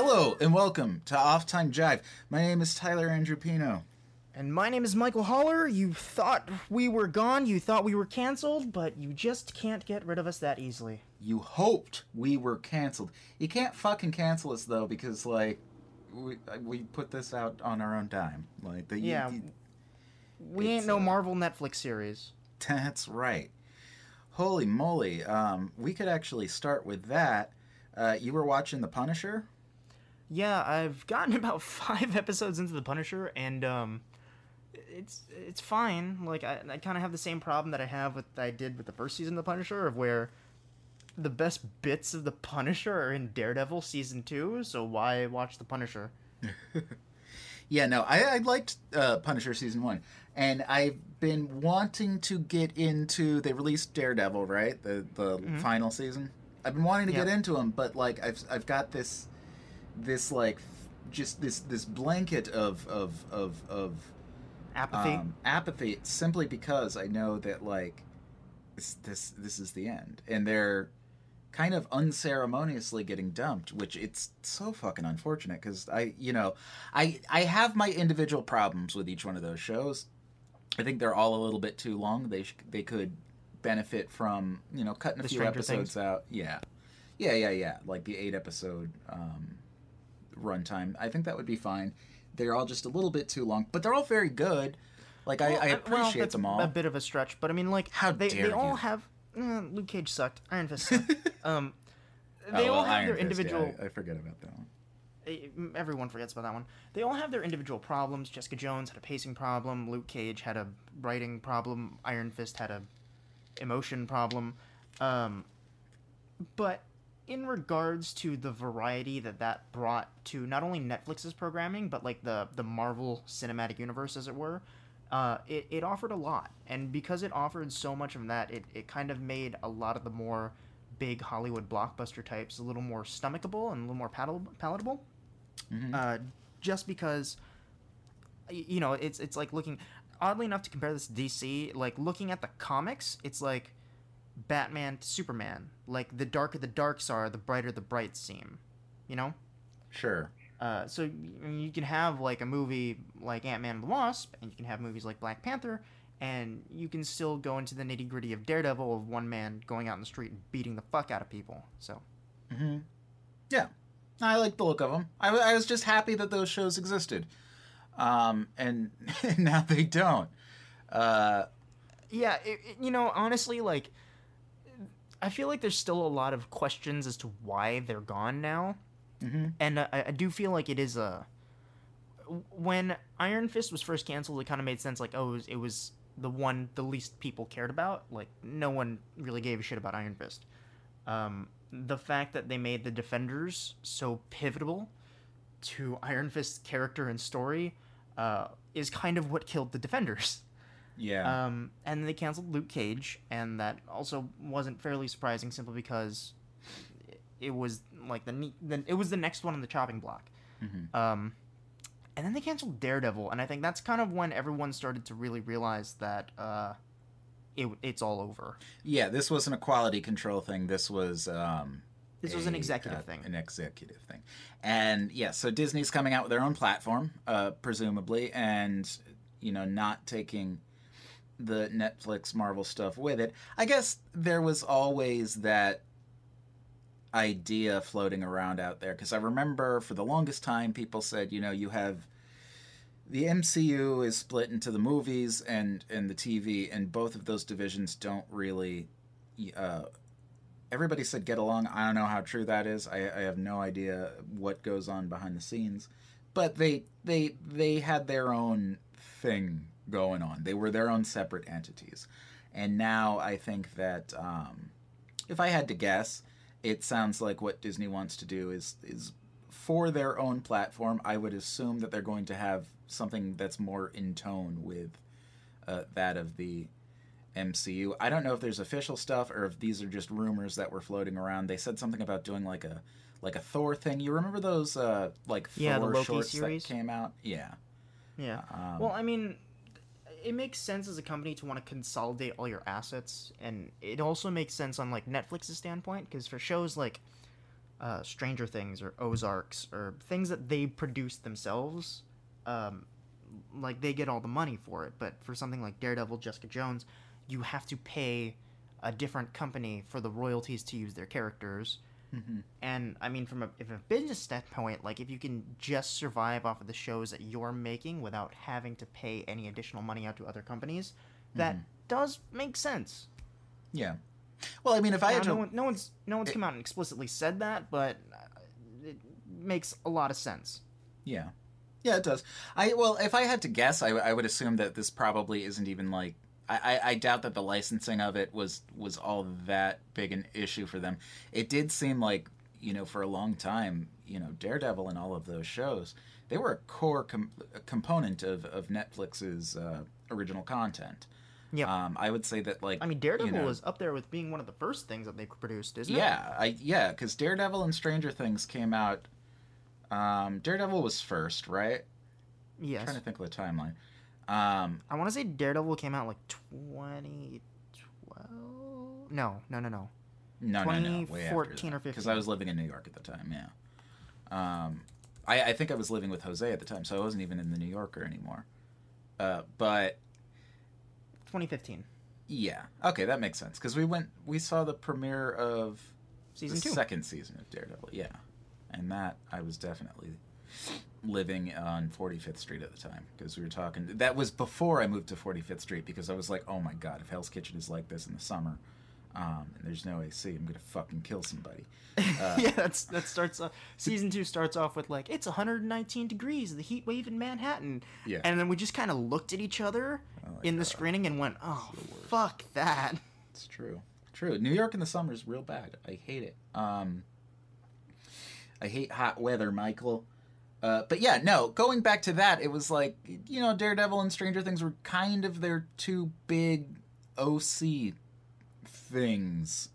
Hello and welcome to Off Time Jive. My name is Tyler Andrew Pino. And my name is Michael Holler. You thought we were gone, you thought we were canceled, but you just can't get rid of us that easily. You hoped we were canceled. You can't fucking cancel us though because like we we put this out on our own time. Like the Yeah. you- We ain't no uh, Marvel Netflix series. That's right. Holy moly. Um, we could actually start with that. Uh, you were watching The Punisher? Yeah, I've gotten about five episodes into The Punisher, and um, it's it's fine. Like I, I kind of have the same problem that I have with I did with the first season of The Punisher, of where the best bits of The Punisher are in Daredevil season two. So why watch The Punisher? Yeah, no, I, I liked uh, Punisher season one, and I've been wanting to get into. They released Daredevil, right? The the final season. I've been wanting to get into them, but like I've I've got this this like just this this blanket of of of of Apathy. um, apathy simply because I know that like this this this is the end, and they're kind of unceremoniously getting dumped, which it's so fucking unfortunate because I you know I I have my individual problems with each one of those shows. I think they're all a little bit too long. They sh- they could benefit from you know cutting a The few Stranger episodes Things. out. Yeah, yeah, yeah, yeah. Like the eight episode um, runtime. I think that would be fine. They're all just a little bit too long, but they're all very good. Like Well, I, I uh, appreciate well, them all. A bit of a stretch, but I mean, like, How they, they all you. have. Uh, Luke Cage sucked. Iron Fist sucked. um, Oh, they all well, have Iron their Fist, yeah, individual. I, I forget about that one. eh, Everyone forgets about that one. They all have their individual problems. Jessica Jones had a pacing problem. Luke Cage had a writing problem. Iron Fist had a emotion problem. Um, but in regards to the variety that that brought to not only Netflix's programming, but like the the Marvel Cinematic Universe, as it were, uh, it, it offered a lot. And because it offered so much of that, it, it kind of made a lot of the more big Hollywood blockbuster types a little more stomachable and a little more palatable. Mhm. Uh, just because, you know, it's it's like looking. Oddly enough, to compare this to DC, like looking at the comics, it's like Batman to Superman. Like the darker the darks are, the brighter the brights seem. You know. Sure. Uh, so you can have like a movie like Ant Man and the Wasp, and you can have movies like Black Panther, and you can still go into the nitty gritty of Daredevil of one man going out in the street and beating the fuck out of people. So Mm-hmm. Yeah, I like the look of them. I, I was just happy that those shows existed, um, and now they don't. Uh, yeah, it, it- you know, honestly, like I feel like there's still a lot of questions as to why they're gone now, mhm. and I, I do feel like it is a when Iron Fist was first canceled, it kind of made sense. Like, oh, it was, it was the one the least people cared about. Like, no one really gave a shit about Iron Fist. Um, the fact that they made the Defenders so pivotal to Iron Fist's character and story uh, is kind of what killed the Defenders. Yeah. Um, and they canceled Luke Cage, and that also wasn't fairly surprising, simply because it was like the, ne- the it was the next one on the chopping block. Mhm. Um, and then they canceled Daredevil, and I think that's kind of when everyone started to really realize that uh, it it's all over. yeah, this wasn't a quality control thing. This was. Um, This was an executive uh, thing. An executive thing, and yeah, so Disney's coming out with their own platform, uh, presumably, and you know, not taking the Netflix Marvel stuff with it. I guess there was always that idea floating around out there because I remember for the longest time people said, you know, you have the MCU is split into the movies and and the TV, and both of those divisions don't really. Uh, everybody said get along. I don't know how true that is. I, I have no idea what goes on behind the scenes, but they they they had their own thing going on. They were their own separate entities, and now I think that um, if I had to guess, it sounds like what Disney wants to do is is for their own platform. I would assume that they're going to have something that's more in tone with uh, that of the MCU. I don't know if there's official stuff or if these are just rumors that were floating around. They said something about doing like a like a Thor thing. You remember those uh, like Thor the Loki shorts series? that came out? Yeah. Yeah. Um, well, I mean, it makes sense as a company to want to consolidate all your assets, and it also makes sense on like Netflix's standpoint because for shows like uh, Stranger Things or Ozarks or things that they produce themselves, um, like they get all the money for it. But for something like Daredevil, Jessica Jones, you have to pay a different company for the royalties to use their characters. Mm-hmm. And I mean, from a, if a business standpoint, like if you can just survive off of the shows that you're making without having to pay any additional money out to other companies, that mm-hmm. does make sense. Yeah. Well, I mean, if I Now, had to, no, one, no one's no one's eh. come out and explicitly said that, but uh, it makes a lot of sense. Yeah, yeah, it does. I well, if I had to guess, I, I would assume that this probably isn't even like. I, I, doubt that the licensing of it was was all that big an issue for them. It did seem like you know for a long time, you know, Daredevil and all of those shows, they were a core com- component of of Netflix's uh, original content. Yeah. Um, I would say that like I mean, Daredevil you know, was up there with being one of the first things that they produced, isn't it? yeah, I yeah, because Daredevil and Stranger Things came out. Um, Daredevil was first, right? Yes. trying to think of the timeline. Um, I want to say Daredevil came out like 2012. No, no, no, no. no, no, no, way 2014 or 15. Because I was living in New York at the time. Yeah. Um, I, I think I was living with Jose at the time, so I wasn't even in the New Yorker anymore. Uh, but 2015, yeah, okay, that makes sense. Because we went, we saw the premiere of season the two. second season of Daredevil. Yeah, and that I was definitely living on 45th Street at the time because we were talking. That was before I moved to 45th Street because I was like, oh my god, if Hell's Kitchen is like this in the summer, um, and there's no AC, I'm gonna fucking kill somebody. Uh, yeah, that's that starts. Uh, season two starts off with like it's 119 degrees, the heat wave in Manhattan. Yeah. And then we just kind of looked at each other Oh in the screening and went, "Oh, fuck that." It's true. True. New York in the summer is real bad. I hate it. Um, I hate hot weather, Michael. Uh, but yeah, no. Going back to that, it was like you know, Daredevil and Stranger Things were kind of their two big OC things.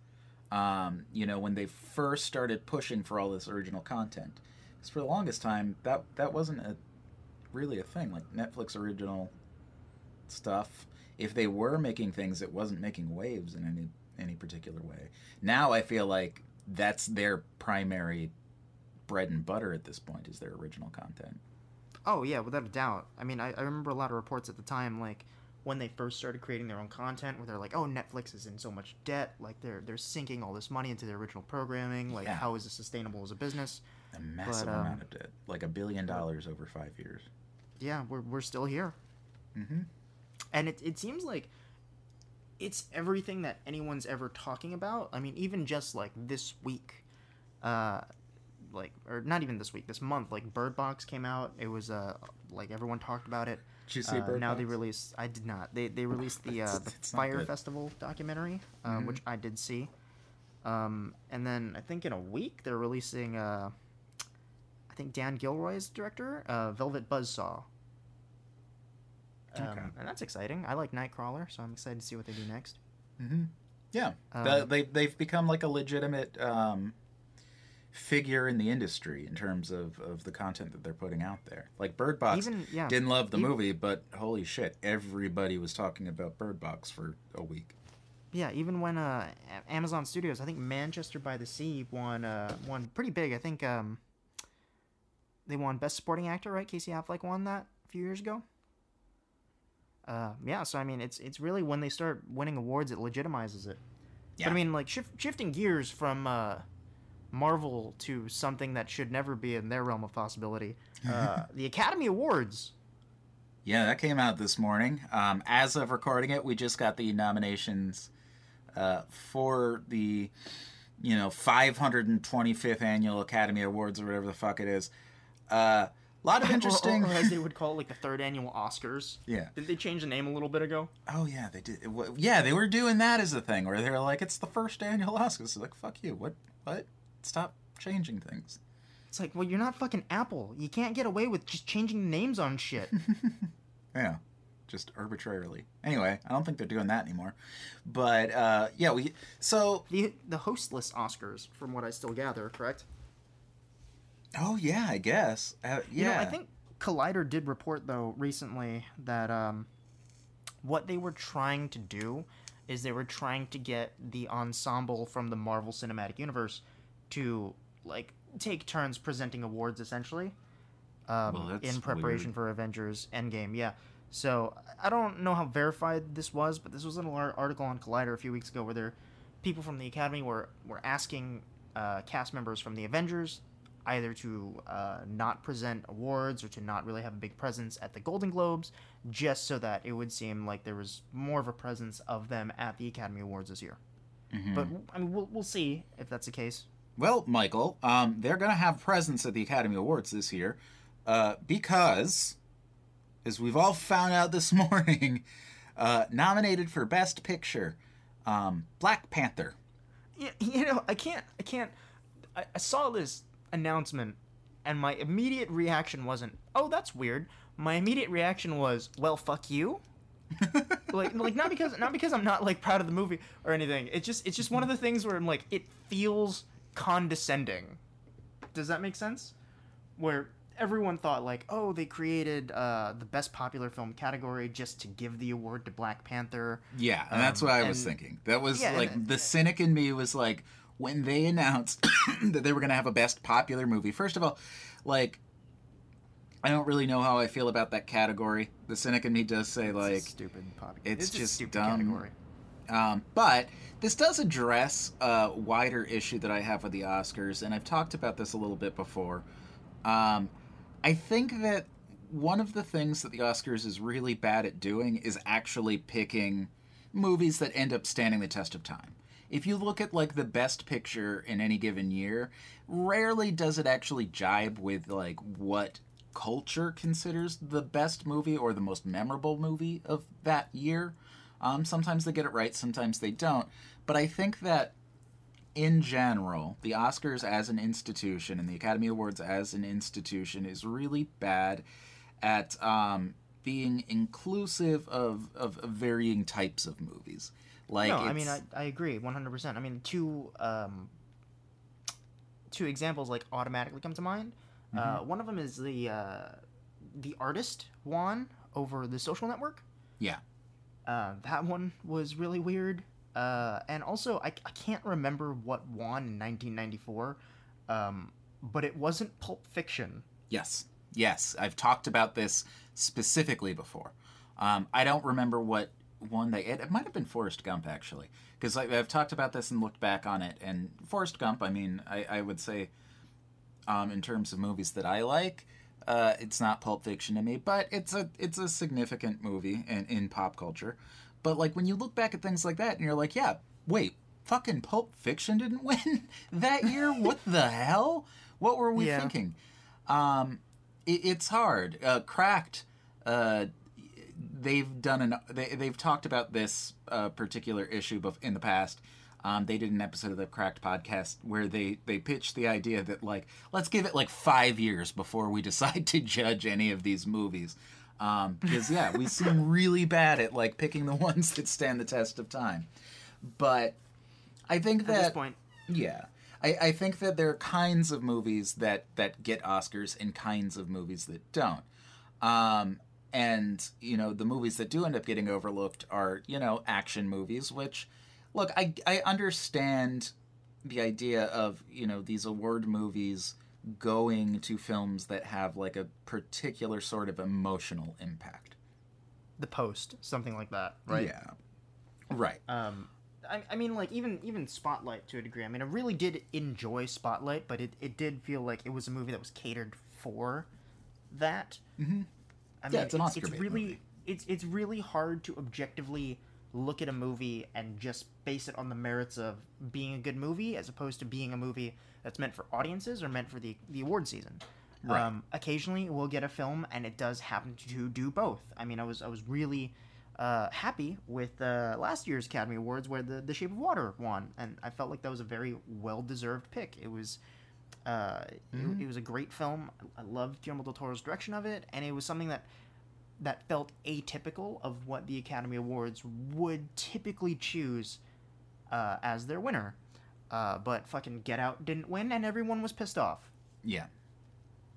Um, you know, when they first started pushing for all this original content, because for the longest time that that wasn't a really a thing. Like Netflix original stuff. If they were making things, it wasn't making waves in any any particular way. Now I feel like that's their primary bread and butter at this point is their original content. Oh yeah, without a doubt. I mean, I, I remember a lot of reports at the time, like when they first started creating their own content, where they're like, "Oh, Netflix is in so much debt, like they're they're sinking all this money into their original programming. Like, Yeah. how is this sustainable as a business?" A massive um, amount of debt, like a billion dollars over five years. Yeah, we're we're still here, Mm-hmm. and it it seems like it's everything that anyone's ever talking about. I mean, even just like this week, uh, like or not even this week, this month, like Bird Box came out. It was uh like everyone talked about it. Did you see Uh, Bird now they Box? released. I did not. They they released the uh, the Fyre. Festival documentary, uh, Mhm. which I did see. Um, and then I think in a week they're releasing. Uh, I think Dan Gilroy's director, uh, Velvet Buzzsaw. Um, Okay. And that's exciting. I like Nightcrawler, so I'm excited to see what they do next. Mm-hmm. Yeah, Um, The- they they've become like a legitimate um, figure in the industry in terms of, of the content that they're putting out there. Like Bird Box Even yeah, didn't love the Even- movie, but holy shit, everybody was talking about Bird Box for a week. yeah. Even when uh, Amazon Studios, I think Manchester by the Sea won uh, won pretty big. I think um, they won Best Supporting Actor, right? Casey Affleck won that a few years ago. Uh, yeah, so I mean, it's it's really when they start winning awards, it legitimizes it. Yeah. But I mean, like shif- shifting gears from uh, Marvel to something that should never be in their realm of possibility, uh, the Academy Awards. Yeah, that came out this morning. Um, as of recording it, we just got the nominations uh, for the, you know, 525th annual Academy Awards or whatever the fuck it is. A uh, lot of interesting. or, or as they would call it, like the third annual Oscars. yeah. Did they change the name a little bit ago? Oh yeah, they did. Yeah, they were doing that as a thing where they were like, "It's the first annual Oscars." Like, fuck you. What? What? Stop changing things. It's like, well, you're not fucking Apple. You can't get away with just changing names on shit. Yeah, just arbitrarily. Anyway, I don't think they're doing that anymore. But uh, yeah, we. So the the hostless Oscars, from what I still gather, correct? Oh yeah, I guess. Uh, yeah. You know, I think Collider did report though recently that um, what they were trying to do is they were trying to get the ensemble from the Marvel Cinematic Universe to like take turns presenting awards essentially um, Well, in preparation weird. for Avengers Endgame. Yeah. So I don't know how verified this was, but this was an article on Collider a few weeks ago where there people from the Academy were were asking uh, cast members from the Avengers either to uh, not present awards or to not really have a big presence at the Golden Globes, just so that it would seem like there was more of a presence of them at the Academy Awards this year. Mm-hmm. But I mean, we'll we'll see if that's the case. Well, Michael, um, they're going to have presence at the Academy Awards this year uh, because, as we've all found out this morning, uh, nominated for Best Picture, um, Black Panther. Yeah, you know, I can't, I can't. I, I saw this announcement, and my immediate reaction wasn't, "Oh, that's weird." My immediate reaction was, "Well, fuck you." like, like not because not because I'm not like proud of the movie or anything. It's just, it's just one of the things where I'm like, it feels condescending. Does that make sense? Where everyone thought like, oh, they created uh, the best popular film category just to give the award to Black Panther. Yeah, and that's Um, what I was thinking. That was Yeah, like it- the cynic in me was like when they announced that they were going to have a best popular movie. First of all, like I don't really know how I feel about that category. The cynic in me does say It's like stupid pop. it's a just stupid dumb. category. Um, but this does address a wider issue that I have with the Oscars, and I've talked about this a little bit before. Um, I think that one of the things that the Oscars is really bad at doing is actually picking movies that end up standing the test of time. If you look at like the best picture in any given year, rarely does it actually jibe with like what culture considers the best movie or the most memorable movie of that year. Um, sometimes they get it right, sometimes they don't. But I think that in general, the Oscars as an institution and the Academy Awards as an institution is really bad at um, being inclusive of, of, of varying types of movies. Like, no, I mean I, I agree one hundred percent. I mean two um, two examples like automatically come to mind. Uh, Mm-hmm. one of them is the uh, the artist won over the Social Network. yeah, Uh, that one was really weird. Uh, and also, I, I can't remember what won in 1994, um, but it wasn't Pulp Fiction. Yes, yes, I've talked about this specifically before. Um, I don't remember what one they. It, it might have been Forrest Gump actually, because I've talked about this and looked back on it. And Forrest Gump, I mean, I, I would say, um, in terms of movies that I like, uh, it's not Pulp Fiction to me, but it's a it's a significant movie in, in pop culture. But like when you look back at things like that, and you're like, yeah, wait, fucking Pulp Fiction didn't win that year. what the hell? What were we Yeah. thinking? Um, it, it's hard. Uh, Cracked. Uh, they've done an. They, they've talked about this uh, particular issue bef- in the past. Um, they did an episode of the Cracked podcast where they they pitched the idea that like let's give it like five years before we decide to judge any of these movies. Um, because yeah, we seem really bad at like picking the ones that stand the test of time. But I think that At this point, yeah. I, I think that there are kinds of movies that, that get Oscars and kinds of movies that don't. Um, and, you know, the movies that do end up getting overlooked are, you know, action movies, which, look, I, I understand the idea of, you know, these award movies going to films that have, like, a particular sort of emotional impact. the post, something like that, right? Yeah. Right. Um, I, I mean, like even even Spotlight to a degree. I mean, I really did enjoy Spotlight, but it, it did feel like it was a movie that was catered for that. Mm-hmm. I Yeah, it's an Oscar it's really movie. it's it's really hard to objectively look at a movie and just base it on the merits of being a good movie as opposed to being a movie that's meant for audiences or meant for the the award season. Right. Um, occasionally, we'll get a film, and it does happen to do both. I mean, I was I was really uh, happy with uh, last year's Academy Awards where the The Shape of Water won, and I felt like that was a very well deserved pick. It was. Uh, Mhm. it, it was a great film. I loved Guillermo del Toro's direction of it, and it was something that that felt atypical of what the Academy Awards would typically choose uh, as their winner. Uh, but fucking Get Out didn't win, and everyone was pissed off. Yeah.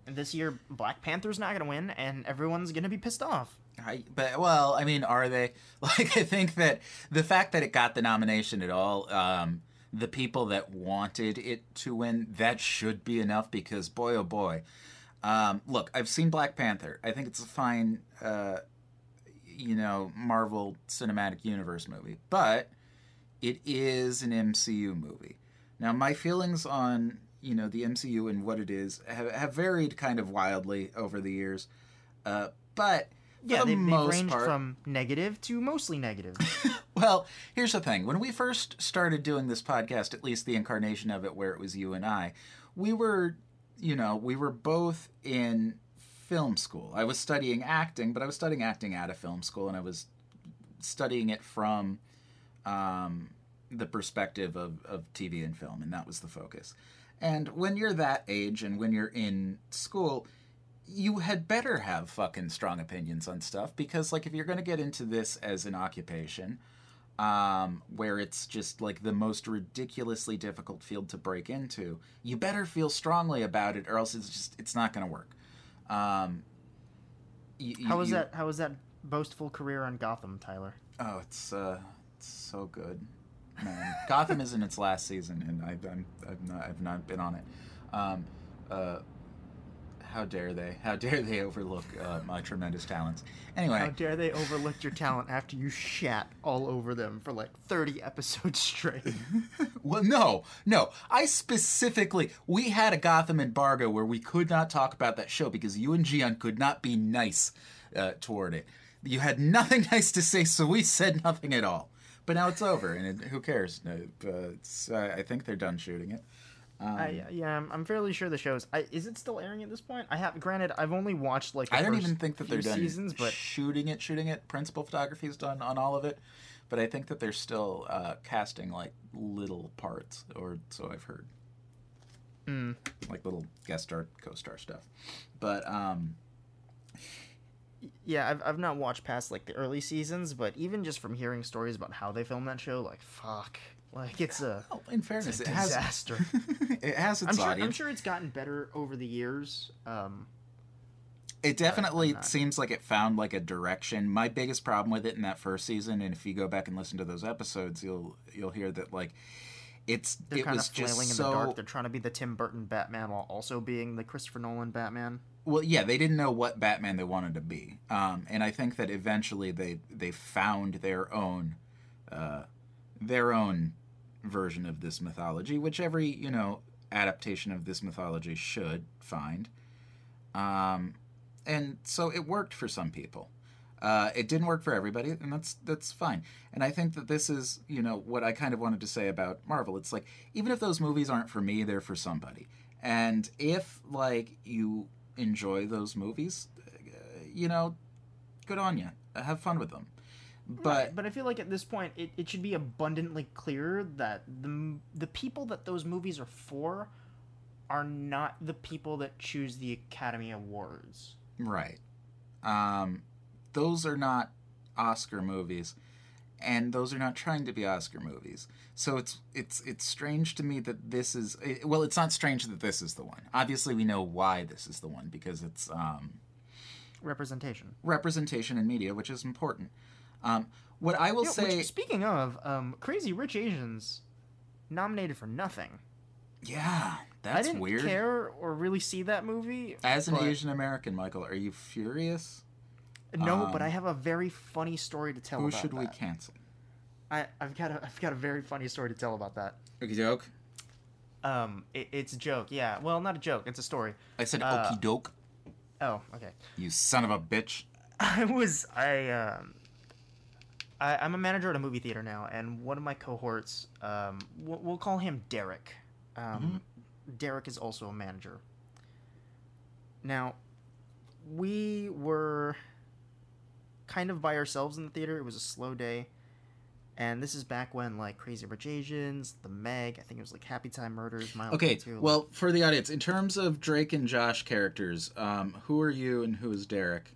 And this year, Black Panther's not gonna win, and everyone's gonna be pissed off. I, but well, I mean, are they? Like, I think that the fact that it got the nomination at all, um, the people that wanted it to win, that should be enough because boy oh boy. Um, look, I've seen Black Panther. I think it's a fine, uh, you know, Marvel Cinematic Universe movie, but it is an MCU movie. Now, my feelings on you know the MCU and what it is have, have varied kind of wildly over the years, uh, but Yeah, the they, they've most ranged part, from negative to mostly negative. well, here's the thing. When we first started doing this podcast, at least the incarnation of it where it was you and I, we were, you know, we were both in film school. I was studying acting, but I was studying acting at a film school and I was studying it from um, the perspective of, of TV and film, and that was the focus. And when you're that age and when you're in school, you had better have fucking strong opinions on stuff because, like, if you're going to get into this as an occupation, um, where it's just like the most ridiculously difficult field to break into, you better feel strongly about it, or else it's just it's not going to work. Um, How was you- that? How was that boastful career on Gotham, Tyler? Oh, it's uh, it's so good, man. Gotham is in its last season, and I've I'm, I've not I've not been on it. Um, uh, how dare they? How dare they overlook uh, my tremendous talents? Anyway, how dare they overlook your talent after you shat all over them for like 30 episodes straight? well, no, no. I specifically we had a Gotham embargo where we could not talk about that show because you and Gian could not be nice uh, toward it. You had nothing nice to say, so we said nothing at all. But now it's over, and it, who cares? Uh, it's, uh, I think they're done shooting it. I, yeah, I'm, I'm fairly sure the show's. I, is it still airing at this point? I have. Granted, I've only watched like. I don't even think that they're done seasons, but shooting it. Shooting it. Principal photography is done on all of it, but I think that they're still uh, casting like little parts, or so I've heard. Mm. Like little guest star, co-star stuff, but um, yeah, I've I've not watched past like the early seasons, but even just from hearing stories about how they filmed that show, like fuck, like it's a, oh, in fairness, it's a it has disaster. it has its I'm sure. audience. I'm sure it's gotten better over the years. Um, It definitely seems like it found like a direction. My biggest problem with it in that first season, and if you go back and listen to those episodes, you'll you'll hear that like it's they're it kind was of flailing just in so the dark. They're trying to be the Tim Burton Batman while also being the Christopher Nolan Batman. Well, yeah, they didn't know what Batman they wanted to be, um, and I think that eventually they they found their own uh, their own version of this mythology, which every you know adaptation of this mythology should find. Um, and so it worked for some people. Uh, it didn't work for everybody, and that's that's fine. And I think that this is, you know, what I kind of wanted to say about Marvel. It's like even if those movies aren't for me, they're for somebody. And if like you enjoy those movies, uh, you know, good on you. Have fun with them. But Right, but I feel like at this point, it, it should be abundantly clear that the the people that those movies are for are not the people that choose the Academy Awards. Right. Um, those are not Oscar movies, and those are not trying to be Oscar movies. So it's it's it's strange to me that this is well, it's not strange that this is the one. Obviously, we know why this is the one because it's um, Representation. representation in media, which is important. Um, what I will Yeah, say, which, speaking of, um, Crazy Rich Asians nominated for nothing. yeah, that's I that's didn't weird. care or really see that movie. As an but- Asian American, Michael, are you furious? No, but um, I have a very funny story to tell Who should we cancel? I, I've got a, I've got a very funny story to tell about that. Okey doke. Um, it, it's a joke. Yeah, well, not a joke. It's a story. I said Uh, okey doke. Oh, okay. You son of a bitch. I was I um I, I'm a manager at a movie theater now, and one of my cohorts, um, we'll, we'll call him Derek. Um, Derek is also a manager. Now, we were kind of by ourselves in the theater. It was a slow day, and this is back when like Crazy Rich Asians, The Meg, I think it was like Happy Time Murders. Okay, 22, like- well, for the audience, in terms of Drake and Josh characters, um, who are you and who is Derek?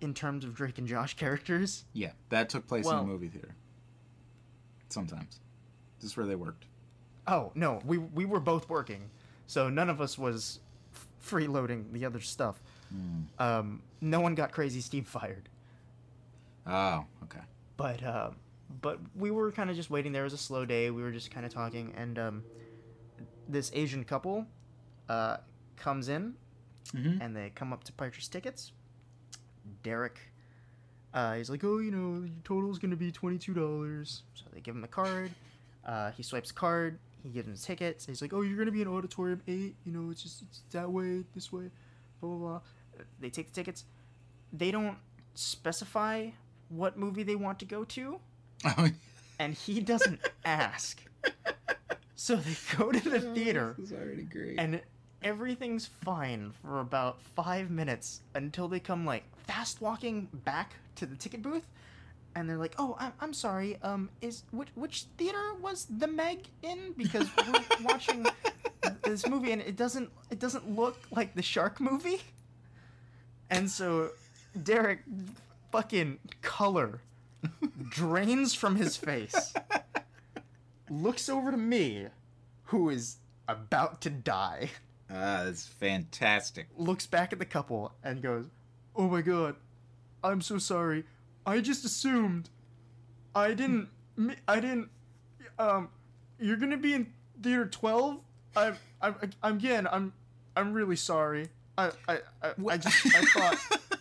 in terms of Drake and Josh characters, Yeah, that took place in Well- a movie theater. Sometimes. This is where they worked. Oh no, we we were both working, so none of us was f- freeloading the other stuff. Um, no one got Crazy Steve fired, Oh, okay. but uh, but we were kind of just waiting. There it was a slow day. We were just kind of talking, and um, this Asian couple uh, comes in, Mhm. and they come up to purchase tickets. Derek, uh, he's like, "Oh, you know, your total's gonna be twenty two dollars." So they give him the card. Uh, he swipes the card. He gives him tickets. He's like, "Oh, you're gonna be in auditorium eight. You know, it's just it's that way, this way, blah blah blah." They take the tickets. They don't specify what movie they want to go to, Oh, and he doesn't ask. So they go to the theater, This is already great. and everything's fine for about five minutes until they come like fast walking back to the ticket booth, and they're like, "Oh, I'm, I'm sorry. Um, is which which theater was the Meg in? Because we're watching this movie and it doesn't it doesn't look like the shark movie." And so Derek fucking color drains from his face. Looks over to me, who is about to die. ah, that's fantastic. Looks back at the couple and goes, "Oh my god, I'm so sorry. I just assumed. I didn't. I didn't. Um, you're gonna be in theater 12. I'm. I'm. I'm again. I'm. I'm really sorry. I. I. I, I just. I thought.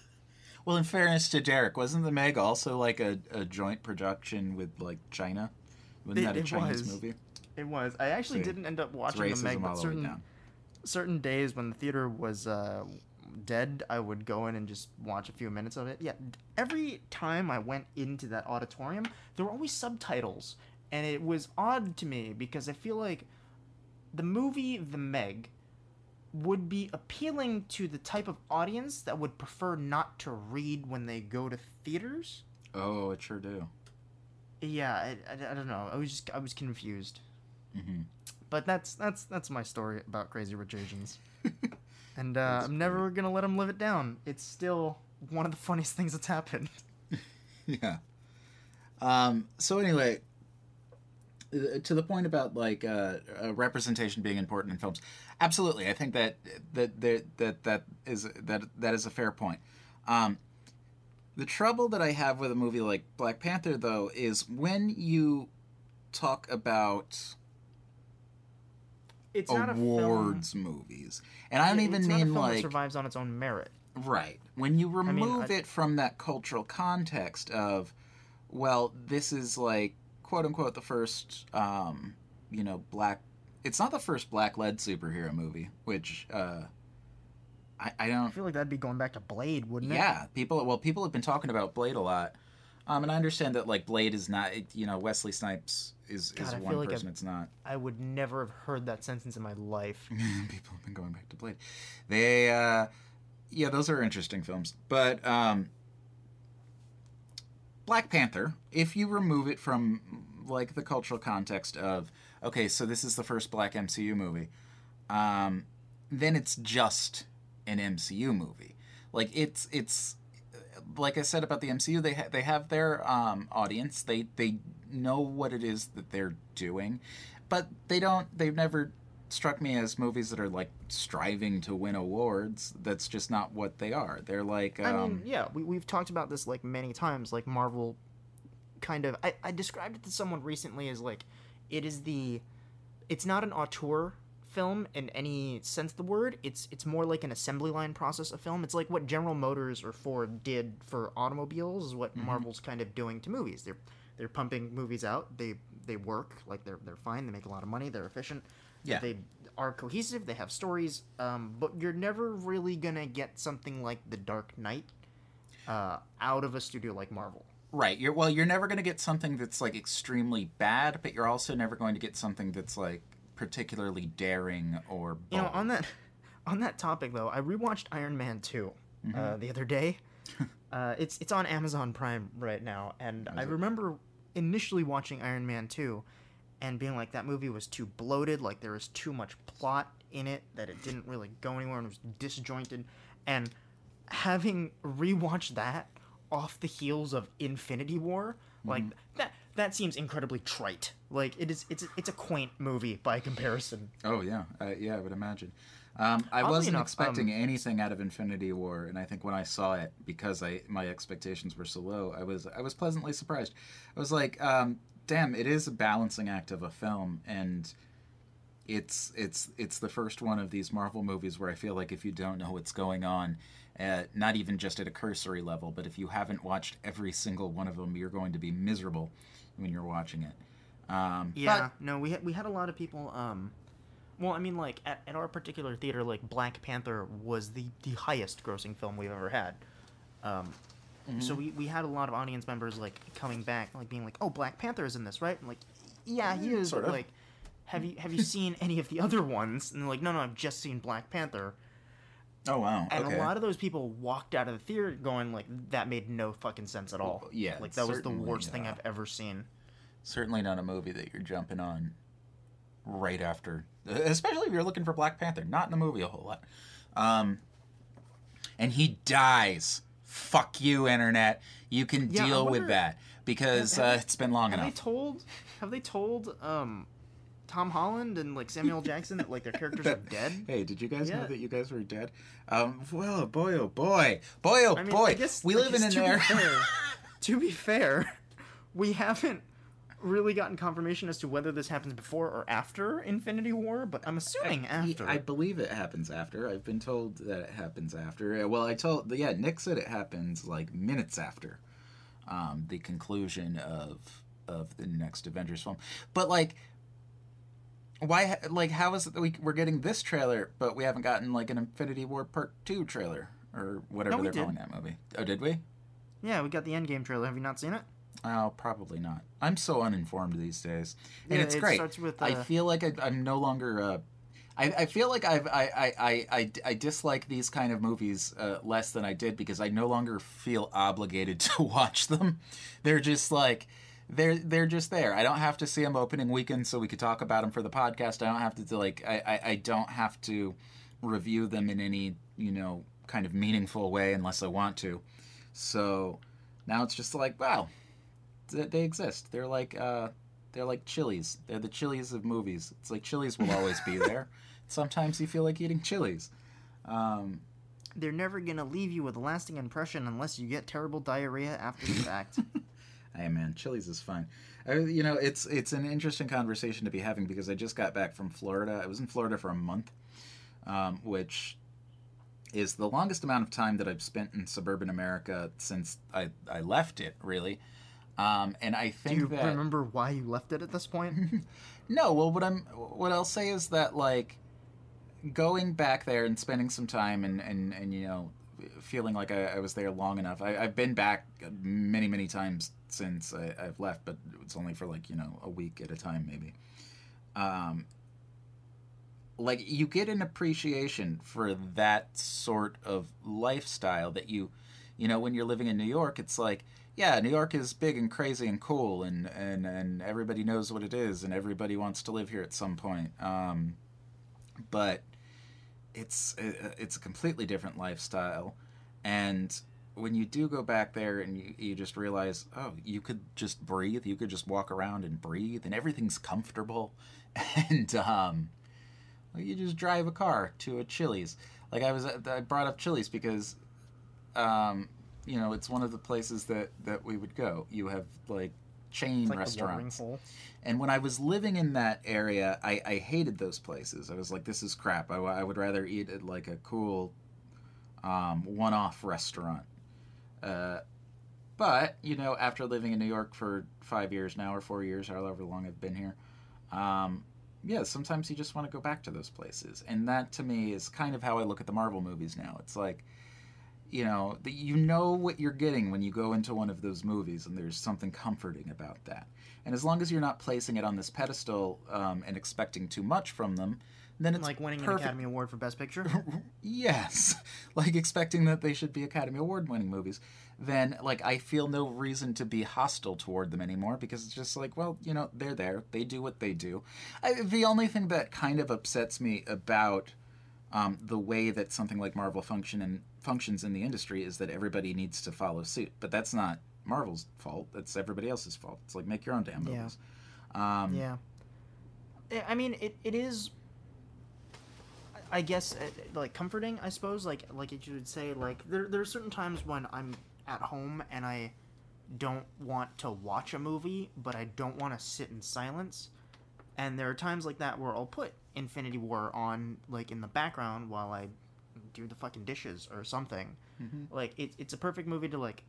Well, in fairness to Derek, wasn't the Meg also like a, a joint production with like China? Wasn't It- that a Chinese was. movie? It was. I actually See, didn't end up watching the Meg, but all the way certain certain days when the theater was uh, dead, I would go in and just watch a few minutes of it. Yeah, every time I went into that auditorium, there were always subtitles, and it was odd to me because I feel like the movie The Meg would be appealing to the type of audience that would prefer not to read when they go to theaters. Oh, it sure do. Yeah, I, I, I don't know. I was just I was confused. hmm But that's that's that's my story about Crazy Rich Asians. and uh, I'm never gonna let him live it down. It's still one of the funniest things that's happened. yeah. Um, so anyway, to the point about like uh, uh, representation being important in films, absolutely. I think that that that that, that is that that is a fair point. Um, the trouble that I have with a movie like Black Panther, though, is when you talk about It's not a film. awards movies, and I don't Yeah, even it's not a mean like survives on its own merit. Right. When you mean, remove I- it from that cultural context of, well, this is like quote unquote the first, um, you know, black. It's not the first black led superhero movie, which uh, I, I I don't. feel like that'd be going back to Blade, wouldn't it? Yeah, people. Well, people have been talking about Blade a lot, um, and I understand that like Blade is not. You know, Wesley Snipes is God, is I one like person. I've- It's not. I would never have heard that sentence in my life. people have been going back to Blade. They, uh, yeah, those are interesting films. But um, Black Panther, if you remove it from like the cultural context of, okay, so this is the first Black MCU movie, um, then it's just an MCU movie. Like it's it's like I said about the MCU, they ha- they have their um, audience. They they know what it is that they're doing, but they don't. They've never struck me as movies that are like striving to win awards. That's just not what they are. They're like um, I mean, yeah, we, we've talked about this like many times. Like Marvel, kind of. I, I described it to someone recently as like, it is the, it's not an auteur film in any sense of the word. It's it's more like an assembly line process of film. It's like what General Motors or Ford did for automobiles is what Marvel's kind of doing to movies. They're they're pumping movies out. They they work like they're they're fine. They make a lot of money. They're efficient. Yeah. They are cohesive. They have stories. Um, but you're never really gonna get something like The Dark Knight uh, out of a studio like Marvel. Right. You're well. You're never going to get something that's like extremely bad, but you're also never going to get something that's like particularly daring or. You know, on that on that topic though, I rewatched Iron Man 2 uh, the other day. uh, it's it's on Amazon Prime right now, and I it? remember initially watching Iron Man 2 and being like that movie was too bloated, like there was too much plot in it that it didn't really go anywhere and it was disjointed. And having rewatched that off the heels of Infinity War, like that that seems incredibly trite. Like it is it's it's a quaint movie by comparison. Oh yeah, uh, yeah, I would imagine. Um, I Oddly wasn't enough, expecting um, anything out of Infinity War, and I think when I saw it, because I my expectations were so low, I was I was pleasantly surprised. I was like, um, "Damn, it is a balancing act of a film," and it's it's it's the first one of these Marvel movies where I feel like if you don't know what's going on, uh, not even just at a cursory level, but if you haven't watched every single one of them, you're going to be miserable when you're watching it. Um, Yeah, no, we had we had a lot of people. Um, well, I mean, like at, at our particular theater, like Black Panther was the the highest grossing film we've ever had. Um, so we we had a lot of audience members like coming back, like being like, "Oh, Black Panther is in this, right?" I'm like, "Yeah, he is." sort of. like, have you have you seen any of the other ones? And they're like, "No, no, I've just seen Black Panther." oh wow, And okay. a lot of those people walked out of the theater going like, "That made no fucking sense at all." yeah, like that was the worst thing uh, I've ever seen. certainly not a movie that you're jumping on right after especially if you're looking for black panther not in the movie a whole lot um and he dies fuck you internet. You can Yeah, deal with that because have- uh, it's been long Have they enough. told? Have they told um, Tom Holland and like Samuel Jackson that like their characters are dead? hey did you guys know that you guys were dead? Um well boy oh boy. Boy oh I mean, boy. I guess we like, live in an era to be fair, we haven't really gotten confirmation as to whether this happens before or after Infinity War, but I'm assuming after. I believe it happens after. I've been told that it happens after. Well, I told yeah, Nick said it happens like minutes after um, the conclusion of of the next Avengers film. But like, why? Like, how is it that we we're getting this trailer, but we haven't gotten like an Infinity War Part Two trailer or whatever we they're did. calling that movie? Oh, did we? yeah, we got the Endgame trailer. Have you not seen it? Oh, probably not. I'm so uninformed these days, and Yeah, it's it great. with, I uh, feel like I, I'm no longer. Uh, I, I feel like I've I, I, I, I, dislike these kind of movies uh, less than I did because I no longer feel obligated to watch them. They're just like they're they're just there. I don't have to see them opening weekend so we could talk about them for the podcast. I don't have to do, like I, I, I don't have to review them in any you know kind of meaningful way unless I want to. So now it's just like wow, they exist. They're like uh, they're like Chili's. They're the Chili's of movies. It's like Chili's will always be there. Sometimes you feel like eating Chili's. Um, They're never gonna leave you with a lasting impression unless you get terrible diarrhea after the fact. hey man, Chili's is fine. I, you know, it's it's an interesting conversation to be having because I just got back from Florida. I was in Florida for a month, um, which is the longest amount of time that I've spent in suburban America since I, I left it. Really, um, and I think Do you that remember why you left it at this point? No, well, what I'm what I'll say is that like going back there and spending some time and and and you know feeling like I, I was there long enough. I, I've been back many many times since I, I've left, but it's only for like you know a week at a time maybe. Um, like you get an appreciation for that sort of lifestyle that you you know when you're living in New York it's like yeah New York is big and crazy and cool and and and everybody knows what it is and everybody wants to live here at some point. Um but it's it's a completely different lifestyle. And when you do go back there and you, you just realize oh you could just breathe you could just walk around and breathe and everything's comfortable. And um you just drive a car to a Chili's. Like I was, I brought up Chili's because, um, you know, it's one of the places that that we would go. You have like chain like restaurants, and when I was living in that area, I, I hated those places. I was like, this is crap. I, I would rather eat at like a cool, um, one-off restaurant. Uh, but you know, after living in New York for five years now, or four years, however long I've been here, um, yeah, sometimes you just want to go back to those places, and that to me is kind of how I look at the Marvel movies now. It's like, you know, that you know what you're getting when you go into one of those movies, and there's something comforting about that. And as long as you're not placing it on this pedestal um, and expecting too much from them, then it's like winning perfect. an Academy Award for Best Picture. yes like expecting that they should be academy award winning movies then like i feel no reason to be hostile toward them anymore because it's just like well you know they're there they do what they do I, the only thing that kind of upsets me about um, the way that something like marvel function and functions in the industry is that everybody needs to follow suit but that's not marvel's fault that's everybody else's fault it's like make your own damn Yeah. movies um, Yeah. I- I mean, it, it is. I guess uh, like comforting. I suppose like like you would say like there there are certain times when I'm at home and I don't want to watch a movie, but I don't want to sit in silence. And there are times like that where I'll put Infinity War on like in the background while I do the fucking dishes or something. Mm-hmm. Like it, it's a perfect movie to like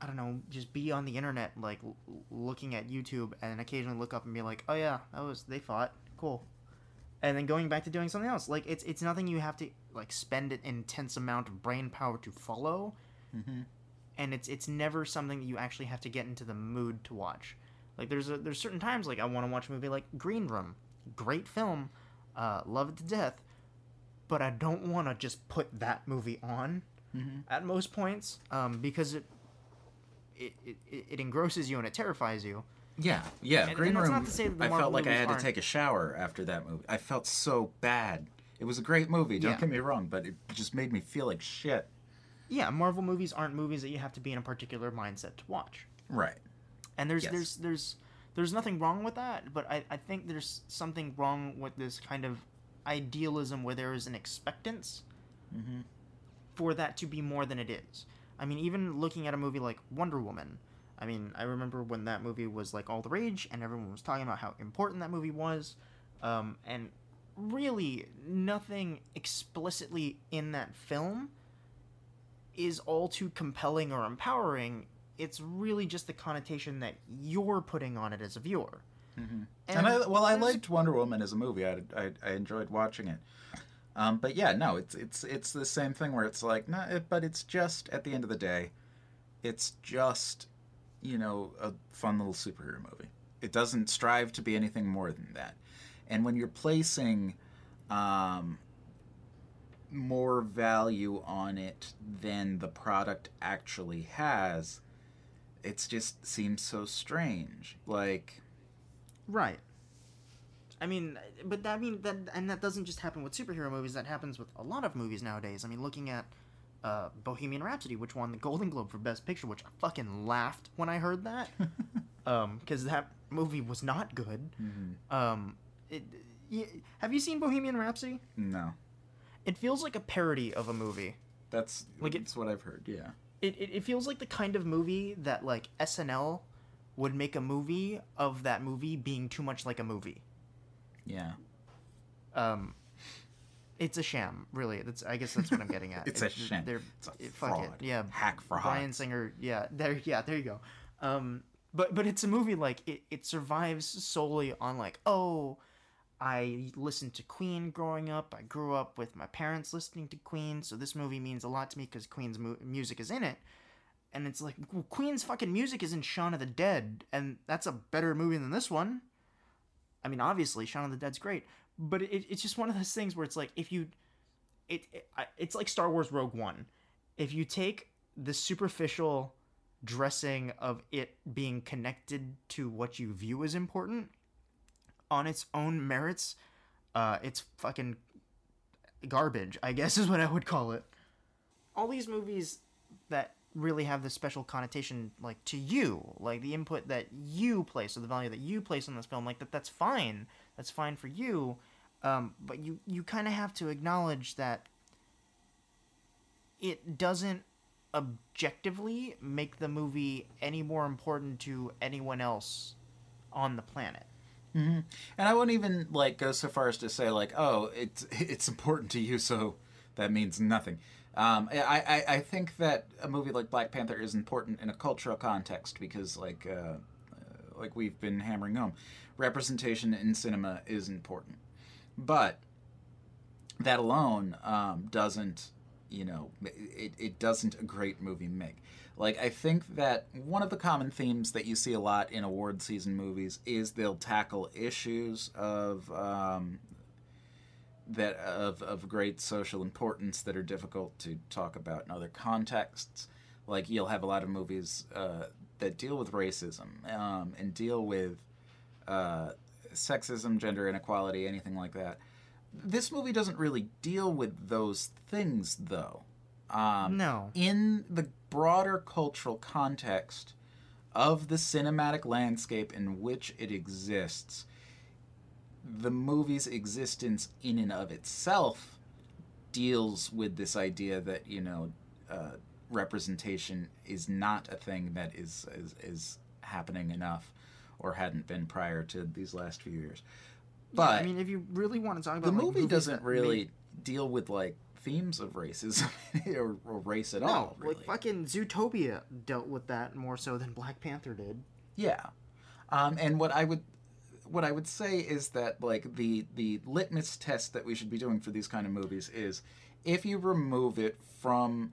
I don't know, just be on the internet like l- looking at YouTube and occasionally look up and be like, "Oh yeah, that was they fought. Cool." And then going back to doing something else. Like it's it's nothing you have to like spend an intense amount of brain power to follow. Mm-hmm. And it's it's never something that you actually have to get into the mood to watch. Like there's a, there's certain times like I want to watch a movie like Green Room, great film, uh, love it to death, but I don't want to just put that movie on Mm-hmm. at most points um, because it, it it it engrosses you and it terrifies you. Yeah, yeah. And- Green and Room. not to say that the I felt like I had to aren't- take a shower after that movie. I felt so bad. It was a great movie. Don't Yeah. get me wrong, but it just made me feel like shit. Yeah, Marvel movies aren't movies that you have to be in a particular mindset to watch. Right. And there's Yes. there's there's there's nothing wrong with that, but I, I think there's something wrong with this kind of idealism where there is an expectance Mm-hmm. for that to be more than it is. I mean, even looking at a movie like Wonder Woman, I mean, I remember when that movie was like all the rage and everyone was talking about how important that movie was. Um, and really, nothing explicitly in that film is all too compelling or empowering. It's really just the connotation that you're putting on it as a viewer. Mm-hmm. And, I, well, I liked Wonder Woman as a movie. I, I, I enjoyed watching it. Um, but yeah, no, it's it's it's the same thing where it's like, no, it, but it's just at the end of the day, it's just you know a fun little superhero movie. It doesn't strive to be anything more than that. And when you're placing um, more value on it than the product actually has, it just seems so strange. Like. Right. I mean, but that I mean that, and that doesn't just happen with superhero movies. That happens with a lot of movies nowadays. I mean, looking at uh, Bohemian Rhapsody, which won the Golden Globe for Best Picture, which I fucking laughed when I heard that, um, because that movie was not good. Mhm. Um, it, have you seen Bohemian Rhapsody? No, It feels like a parody of a movie. that's Like it- that's what I've heard. Yeah. It, it, it feels like the kind of movie that like SNL would make a movie of that movie being too much like a movie. Yeah. um it's a sham really that's i guess that's what i'm getting at It's a It- sham. they're It's a it- fuck it fraud. yeah Hack fraud. Bryan Singer yeah there yeah there you go um but but it's a movie like it, it survives solely on like oh i listened to queen growing up i grew up with my parents listening to queen so this movie means a lot to me because queen's mu- music is in it and it's like well, queen's fucking music is in shaun of the dead and that's a better movie than this one I mean, obviously, Shaun of the Dead's great, but it, it's just one of those things where it's like if you, it, it it's like Star Wars Rogue One. If you take the superficial dressing of it being connected to what you view as important on its own merits, uh, it's fucking garbage. I guess is what I would call it. All these movies that really have this special connotation like to you like the input that you place or the value that you place on this film like that that's fine. That's fine for you. Um, but you you kind of have to acknowledge that it doesn't objectively make the movie any more important to anyone else on the planet. Hmm And I wouldn't even like go so far as to say like, oh, it's it's important to you, so that means nothing. Um, I, I I think that a movie like Black Panther is important in a cultural context because like uh, uh, like we've been hammering home, representation in cinema is important, but that alone um, doesn't you know it, it doesn't a great movie make. Like i think that one of the common themes that you see a lot in award season movies is they'll tackle issues of um, that of, of great social importance that are difficult to talk about in other contexts. Like you'll have a lot of movies uh, that deal with racism um, and deal with uh, sexism gender inequality anything like that. This movie doesn't really deal with those things though. Um, no. in the broader cultural context of the cinematic landscape in which it exists the movie's existence in and of itself deals with this idea that you know uh, representation is not a thing that is, is is happening enough or hadn't been prior to these last few years. But I mean, if you really want to talk about the like, movie doesn't really deal with like themes of racism or, or race at no, all. Really. like fucking Zootopia dealt with that more so than Black Panther did. Yeah, um, and what I would what I would say is that like the the litmus test that we should be doing for these kind of movies is if you remove it from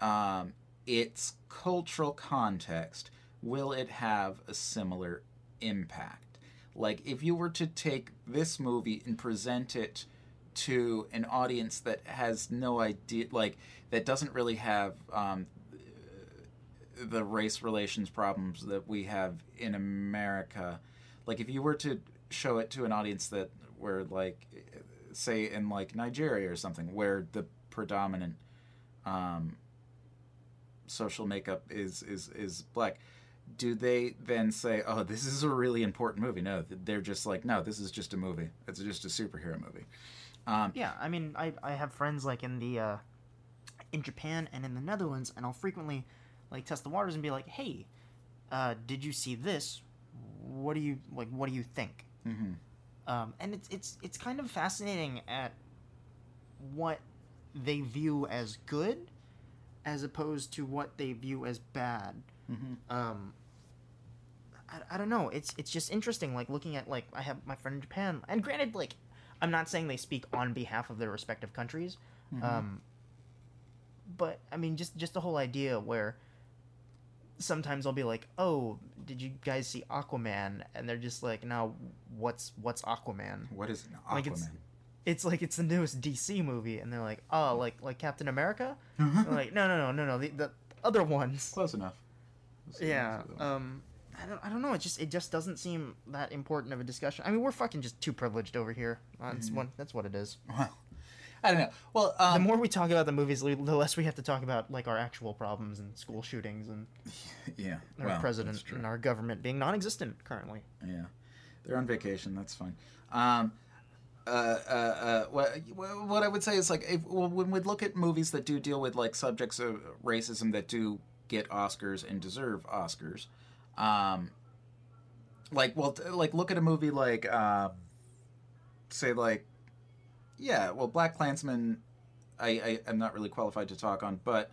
um, its cultural context, will it have a similar impact? Like if you were to take this movie and present it to an audience that has no idea, like that doesn't really have um, the race relations problems that we have in America. Like if you were to show it to an audience that were like say in like Nigeria or something where the predominant um, social makeup is is is black do they then say oh this is a really important movie no they're just like no this is just a movie. It's just a superhero movie. Um, Yeah, I mean, I, I have friends like in the uh, in Japan and in the Netherlands, and I'll frequently like test the waters and be like, "Hey, uh, did you see this? What do you like? What do you think?" mhm. Um, and it's it's it's kind of fascinating at what they view as good, as opposed to what they view as bad. Mhm. Um, I, I don't know. It's it's just interesting. Like looking at like I have my friend in Japan, and granted, like I'm not saying they speak on behalf of their respective countries, um, but I mean just just the whole idea where sometimes I'll be like, "Oh, did you guys see Aquaman?" And they're just like, "No, what's what's Aquaman?" what is an Like, it's- Aquaman It's like it's the newest DC movie, and they're like, "Oh, like like Captain America?" Like, "No, no, no, no, no, the, the other ones." close enough Yeah. Um, I don't, I don't know. It just it just doesn't seem that important of a discussion. I mean, we're fucking just too privileged over here. That's Mm-hmm. one. That's what it is. well I don't know well The um, more we talk about the movies, the the less we have to talk about like our actual problems and school shootings and yeah our well, president and our government being non-existent currently. Yeah, they're on vacation. That's fine. Um, uh, uh, uh, what, what I would say is like if, well, when we look at movies that do deal with like subjects of racism that do get Oscars and deserve Oscars, um, like well, like look at a movie like um, say like yeah, well, BlacKkKlansman, I, I'm not really qualified to talk on, but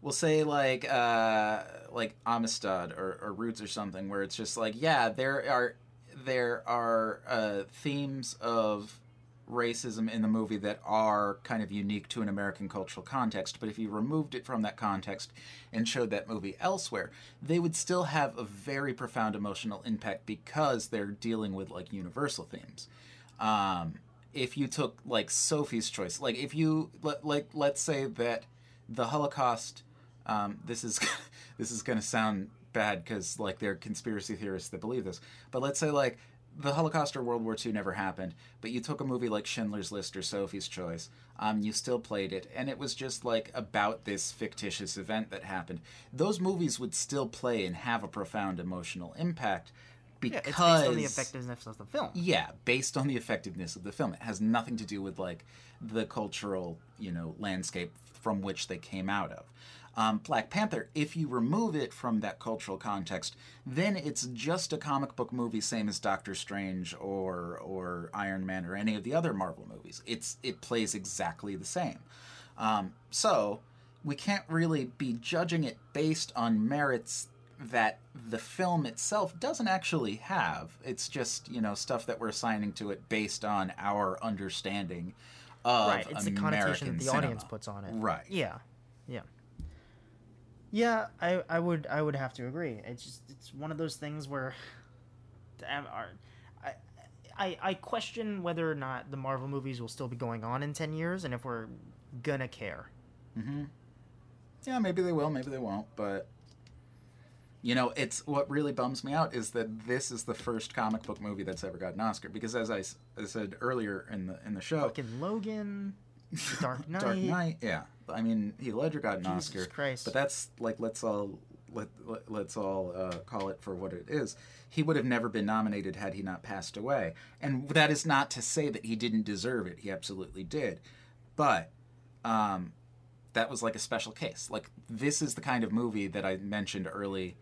we'll say like uh like Amistad or, or Roots or something where it's just like yeah there are there are uh, themes of racism in the movie that are kind of unique to an American cultural context but if you removed it from that context and showed that movie elsewhere they would still have a very profound emotional impact because they're dealing with like universal themes. Um, if you took like Sophie's Choice, like if you let, like let's say that the Holocaust, um, this is this is going to sound bad because like there are conspiracy theorists that believe this, but let's say like the Holocaust or World War II never happened, but you took a movie like Schindler's List or Sophie's Choice, um, you still played it, and it was just like about this fictitious event that happened. Those movies would still play and have a profound emotional impact Yeah, because it's based on the effectiveness of the film. yeah, based on the effectiveness of the film. It has nothing to do with like the cultural, you know, landscape from which they came out of. Um, Black Panther, if you remove it from that cultural context, then it's just a comic book movie, same as Doctor Strange or or Iron Man or any of the other Marvel movies. It's it plays exactly the same. Um, so we can't really be judging it based on merits that the film itself doesn't actually have. It's just, you know, stuff that we're assigning to it based on our understanding of right. It's the connotation that the cinema. audience puts on it. Right. Yeah. Yeah. Yeah, I, I would I would have to agree. It's just it's one of those things where I, I I question whether or not the Marvel movies will still be going on in ten years and if we're gonna care. hmm Yeah, maybe they will, maybe they won't, but you know, it's what really bums me out is that this is the first comic book movie that's ever gotten an Oscar because as I said earlier in the in the show, Fucking Logan, Dark Knight. Dark Knight, yeah. I mean, Heath Ledger got an Jesus Oscar, Christ. but that's like let's all let, let let's all uh, call it for what it is. He would have never been nominated had he not passed away, and that is not to say that he didn't deserve it. He absolutely did, but um, that was like a special case. Like this is the kind of movie that I mentioned early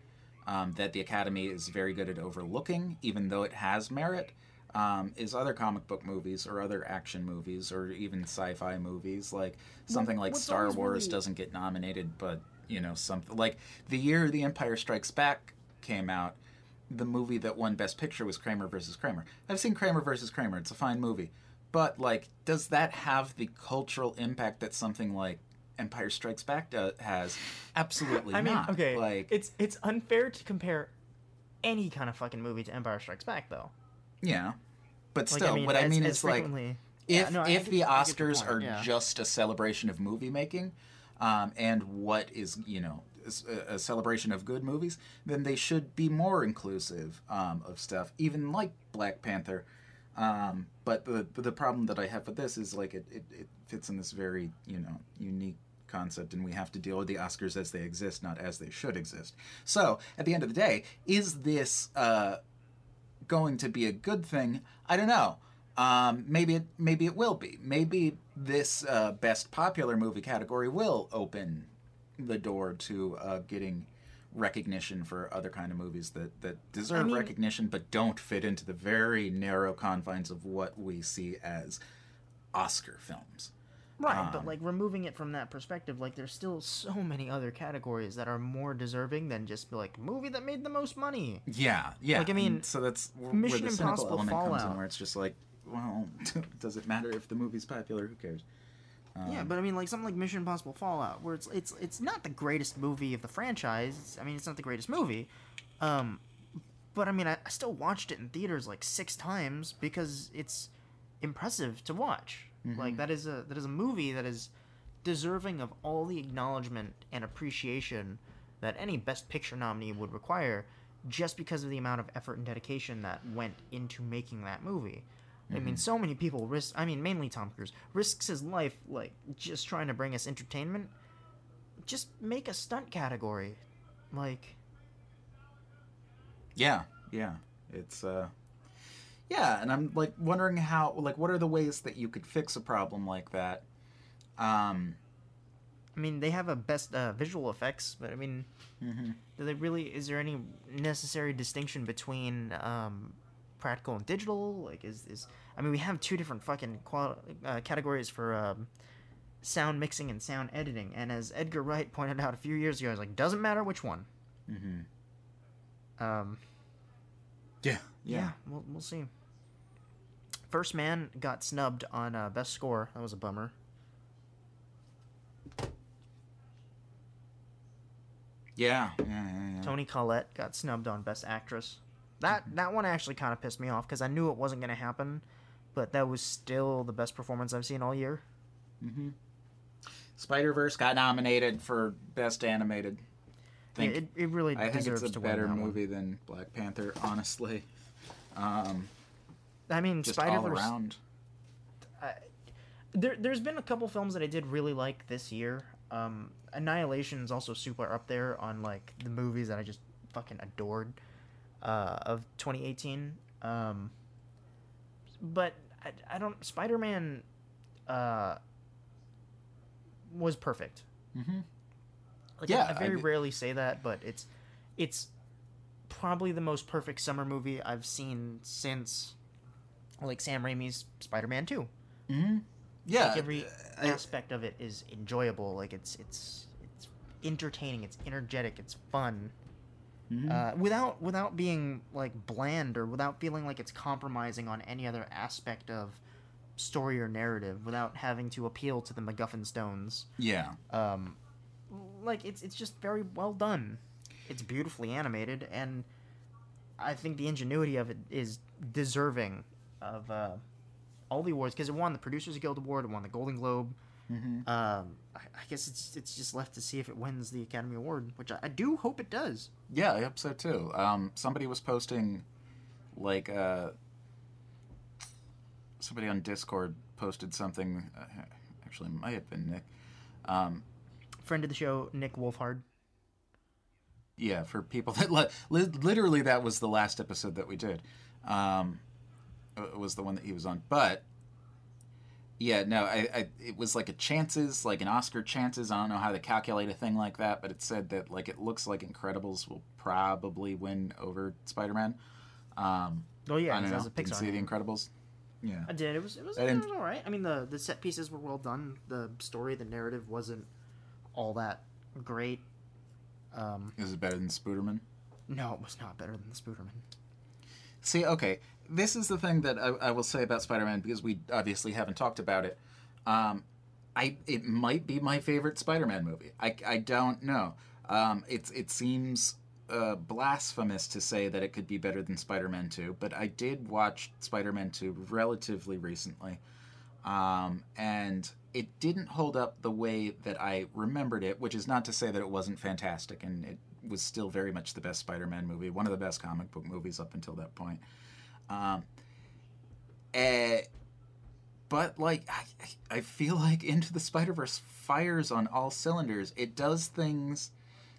um, that the Academy is very good at overlooking, even though it has merit. Um, is other comic book movies or other action movies or even sci-fi movies like something like what's Star Wars really- doesn't get nominated, but you know something like the year The Empire Strikes Back came out, the movie that won Best Picture was Kramer versus Kramer. I've seen Kramer versus Kramer; it's a fine movie, but like, does that have the cultural impact that something like Empire Strikes Back do- has? Absolutely I mean, not. okay, like it's it's unfair to compare any kind of fucking movie to Empire Strikes Back, though. yeah, but Like, still, what I as- mean as is like. frequently- if Yeah, no, I if get- the I get your Oscars point, are yeah. just a celebration of movie making, um, and what is you know is a, a celebration of good movies, then they should be more inclusive um, of stuff, even like Black Panther. Um, but the the problem that I have with this is like it, it, it fits in this very you know unique concept and we have to deal with the oscars as they exist not as they should exist. So at the end of the day is this uh, going to be a good thing? I don't know. Um, maybe it maybe it will be. Maybe this uh, best popular movie category will open the door to uh, getting recognition for other kind of movies that that deserve mean- recognition but don't fit into the very narrow confines of what we see as oscar films Right, but Um, like removing it from that perspective, like there's still so many other categories that are more deserving than just like movie that made the most money. Yeah, yeah. Like, I mean, and so that's where Mission the cynical Impossible element comes in, where it's just like, well, does it matter if the movie's popular? Who cares? yeah, Um, but I mean, like something like Mission Impossible Fallout, where it's it's it's not the greatest movie of the franchise. I mean, it's not the greatest movie, um, but I mean, I, I still watched it in theaters like six times because it's impressive to watch. Mm-hmm. Like that is a that is a movie that is deserving of all the acknowledgement and appreciation that any Best Picture nominee would require, just because of the amount of effort and dedication that went into making that movie. I Mm-hmm. mean, so many people risk. I mean, mainly Tom Cruise risks his life, like just trying to bring us entertainment. Just make a stunt category, like yeah, yeah. It's uh, yeah, and I'm like wondering how, like, what are the ways that you could fix a problem like that? Um, I mean, they have a best uh, visual effects, but I mean, Mm-hmm. do they really? Is there any necessary distinction between um, practical and digital? Like, is is? I mean, we have two different fucking qual- uh, categories for um, sound mixing and sound editing, and as Edgar Wright pointed out a few years ago, I was like, doesn't matter which one. mm-hmm. Um, yeah, yeah, yeah, we'll we'll see. First Man got snubbed on uh, best score. That was a bummer. yeah, yeah, yeah, yeah. Toni Collette got snubbed on Best Actress. That that one actually kind of pissed me off because I knew it wasn't going to happen, but that was still the best performance I've seen all year. Mhm. Spider Verse got nominated for best animated. Yeah, Think, it, it really I think it's a to better movie than Black Panther, honestly. Um. I mean, just Spider all around. There, there's been a couple films that I did really like this year. Um, Annihilation is also super up there on like the movies that I just fucking adored uh, of 2018. Um, but I, I don't. Spider Man uh, was perfect. Mm-hmm. Like, Yeah, I, I very I- rarely say that, but it's it's probably the most perfect summer movie I've seen since like Sam Raimi's Spider Man Two. Mm-hmm. Yeah, Like every I- aspect of it is enjoyable. Like it's it's it's entertaining. It's energetic. It's fun. Mhm. Uh, without without being like bland or without feeling like it's compromising on any other aspect of story or narrative. Without having to appeal to the MacGuffin stones. yeah, Um, like it's it's just very well done. It's beautifully animated, and I think the ingenuity of it is deserving of uh, all the awards because it won the Producers Guild Award, it won the Golden Globe. Mhm. Um, I, I guess it's it's just left to see if it wins the Academy Award, which I, I do hope it does. yeah, I hope so too. Um, somebody was posting, like, uh, somebody on Discord posted something. Uh, actually, it might have been Nick. Um, Friend of the show, Nick Wolfhard. Yeah, for people that li- li- literally that was the last episode that we did. Um, it was the one that he was on, but yeah, no, I, I it was like a chances, like an Oscar chances. I don't know how to calculate a thing like that, but it said that like it looks like Incredibles will probably win over Spider Man. Um, Oh yeah, I don't know. has a Didn't see the. Incredibles. Yeah, I did. It was it was, it was all right. I mean, the the set pieces were well done. The story, the narrative wasn't all that great. Um, is it better than Spooderman? no, it was not better than the Spooderman. See, okay, this is the thing that I, I will say about Spider-Man because we obviously haven't talked about it. Um, I it might be my favorite Spider-Man movie. I, I don't know. Um, it's it seems uh, blasphemous to say that it could be better than Spider-Man Two, but I did watch Spider-Man Two relatively recently, um, and it didn't hold up the way that I remembered it. Which is not to say that it wasn't fantastic, and it was still very much the best Spider-Man movie, one of the best comic book movies up until that point. Um, eh, but like I, I feel like Into the Spider Verse fires on all cylinders. It does things.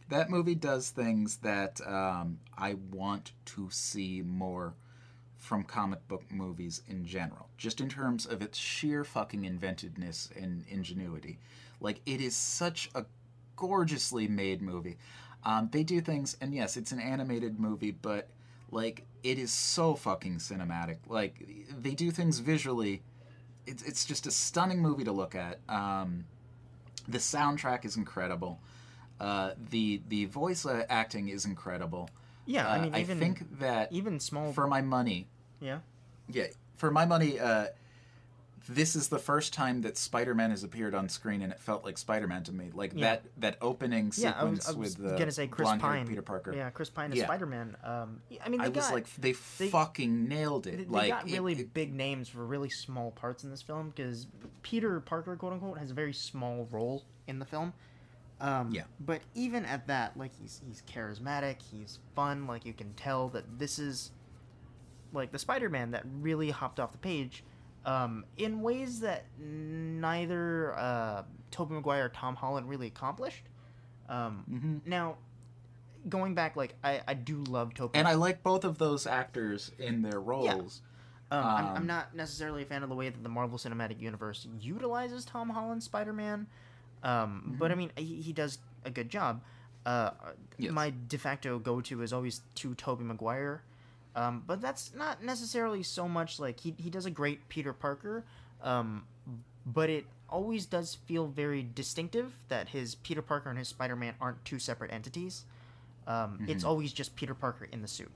That movie does things that um, I want to see more from comic book movies in general, just in terms of its sheer fucking inventiveness and ingenuity. Like it is such a gorgeously made movie. Um, they do things, and yes, it's an animated movie, but like it is so fucking cinematic. Like they do things visually. It's it's just a stunning movie to look at. Um, the soundtrack is incredible. Uh, the the voice acting is incredible. Yeah, I Uh, mean, I think that even small. for my money, yeah, yeah, for my money, uh, this is the first time that Spider-Man has appeared on screen, and it felt like Spider-Man to me. Like Yeah. that that opening yeah. I sequence was, I was with the gonna say Chris Pine. Peter Parker. Yeah, Chris Pine as Yeah. Spider Man. Um, I mean, they I was like, they, they- fucking nailed it. They, they like got it- really it- big names for really small parts in this film because Peter Parker, quote unquote, has a very small role in the film. Um, Yeah. But even at that, like he's he's charismatic, he's fun. Like you can tell that this is like the Spider-Man that really hopped off the page um, in ways that neither uh, Tobey Maguire or Tom Holland really accomplished. Um, Mhm. Now, going back, like I, I do love Tobey. and I like both of those actors in their roles. Um, I'm, Um, I'm not necessarily a fan of the way that the Marvel Cinematic Universe utilizes Tom Holland's Spider-Man, um, but I mean he, he does a good job. Uh, Yes. My de facto go-to is always to Tobey Maguire, um, but that's not necessarily so much like he he does a great Peter Parker, um, but it always does feel very distinctive that his Peter Parker and his Spider-Man aren't two separate entities. Um, It's always just Peter Parker in the suit.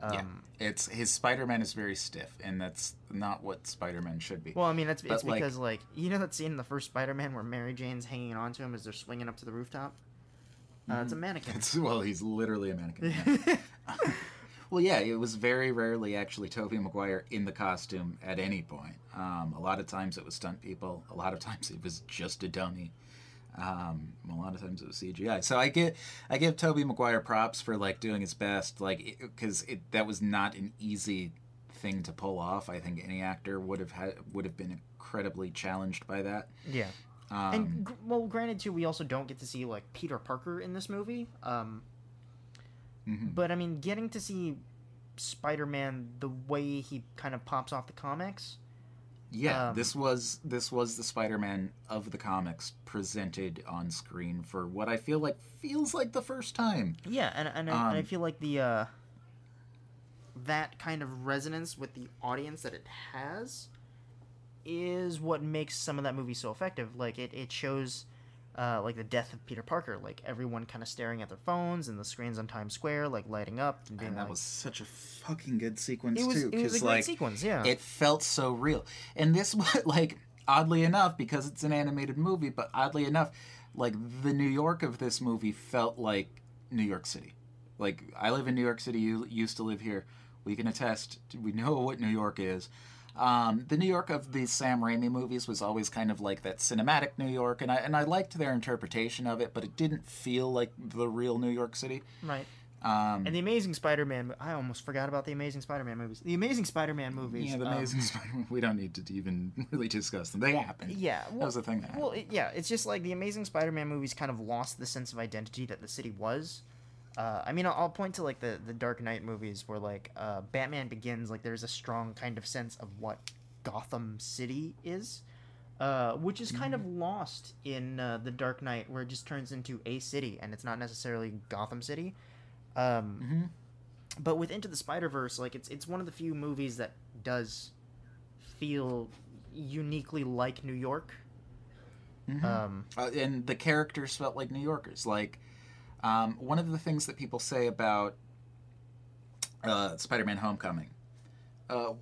Um, yeah, it's his Spider-Man is very stiff, and that's not what Spider-Man should be. Well, I mean, that's it's like- because like you know that scene in the first Spider-Man where Mary Jane's hanging on to him as they're swinging up to the rooftop. Uh, It's a mannequin. It's, well, he's literally a mannequin. yeah. well, yeah, it was very rarely actually Tobey Maguire in the costume at any point. Um, a lot of times it was stunt people. A lot of times it was just a dummy. Um, a lot of times it was CGI. So I get I give Tobey Maguire props for like doing his best, like because it, that was not an easy thing to pull off. I think any actor would have had would have been incredibly challenged by that. yeah, Um, and well, granted too, we also don't get to see like Peter Parker in this movie. Um, mhm. but I mean, getting to see Spider-Man the way he kind of pops off the comics. Yeah, Um, this was this was the Spider-Man of the comics presented on screen for what I feel like feels like the first time. Yeah, and and, I, and I Um, feel like the uh, that kind of resonance with the audience that it has is what makes some of that movie so effective. Like it, it shows uh, like the death of Peter Parker, like everyone kind of staring at their phones and the screens on Times Square, like lighting up and being And that like, was such a fucking good sequence it was too, it was a like sequence, yeah. it felt so real. And this was like oddly enough because it's an animated movie, but oddly enough, like the New York of this movie felt like New York City. Like I live in New York City, you used to live here. We can attest. We know what New York is. Um, the New York of the Sam Raimi movies was always kind of like that cinematic New York, and I and I liked their interpretation of it, but it didn't feel like the real New York City. right. Um, And the Amazing Spider-Man, I almost forgot about the Amazing Spider-Man movies. The Amazing Spider-Man movies. yeah, the um, Amazing Spider-Man. We don't need to even really discuss them. They happened. Yeah, well, that was the thing. That Well, it, yeah, it's just like the Amazing Spider-Man movies kind of lost the sense of identity that the city was. Uh, I mean, I'll, I'll point to like the the Dark Knight movies where like uh, Batman Begins, like there's a strong kind of sense of what Gotham City is, uh, which is kind of lost in uh, the Dark Knight, where it just turns into a city and it's not necessarily Gotham City. Um, Mm-hmm. but with Into the Spider Verse, like it's it's one of the few movies that does feel uniquely like New York. Mhm. Um, uh, and the characters felt like New Yorkers. Like um, one of the things that people say about uh, Spider-Man: Homecoming, uh,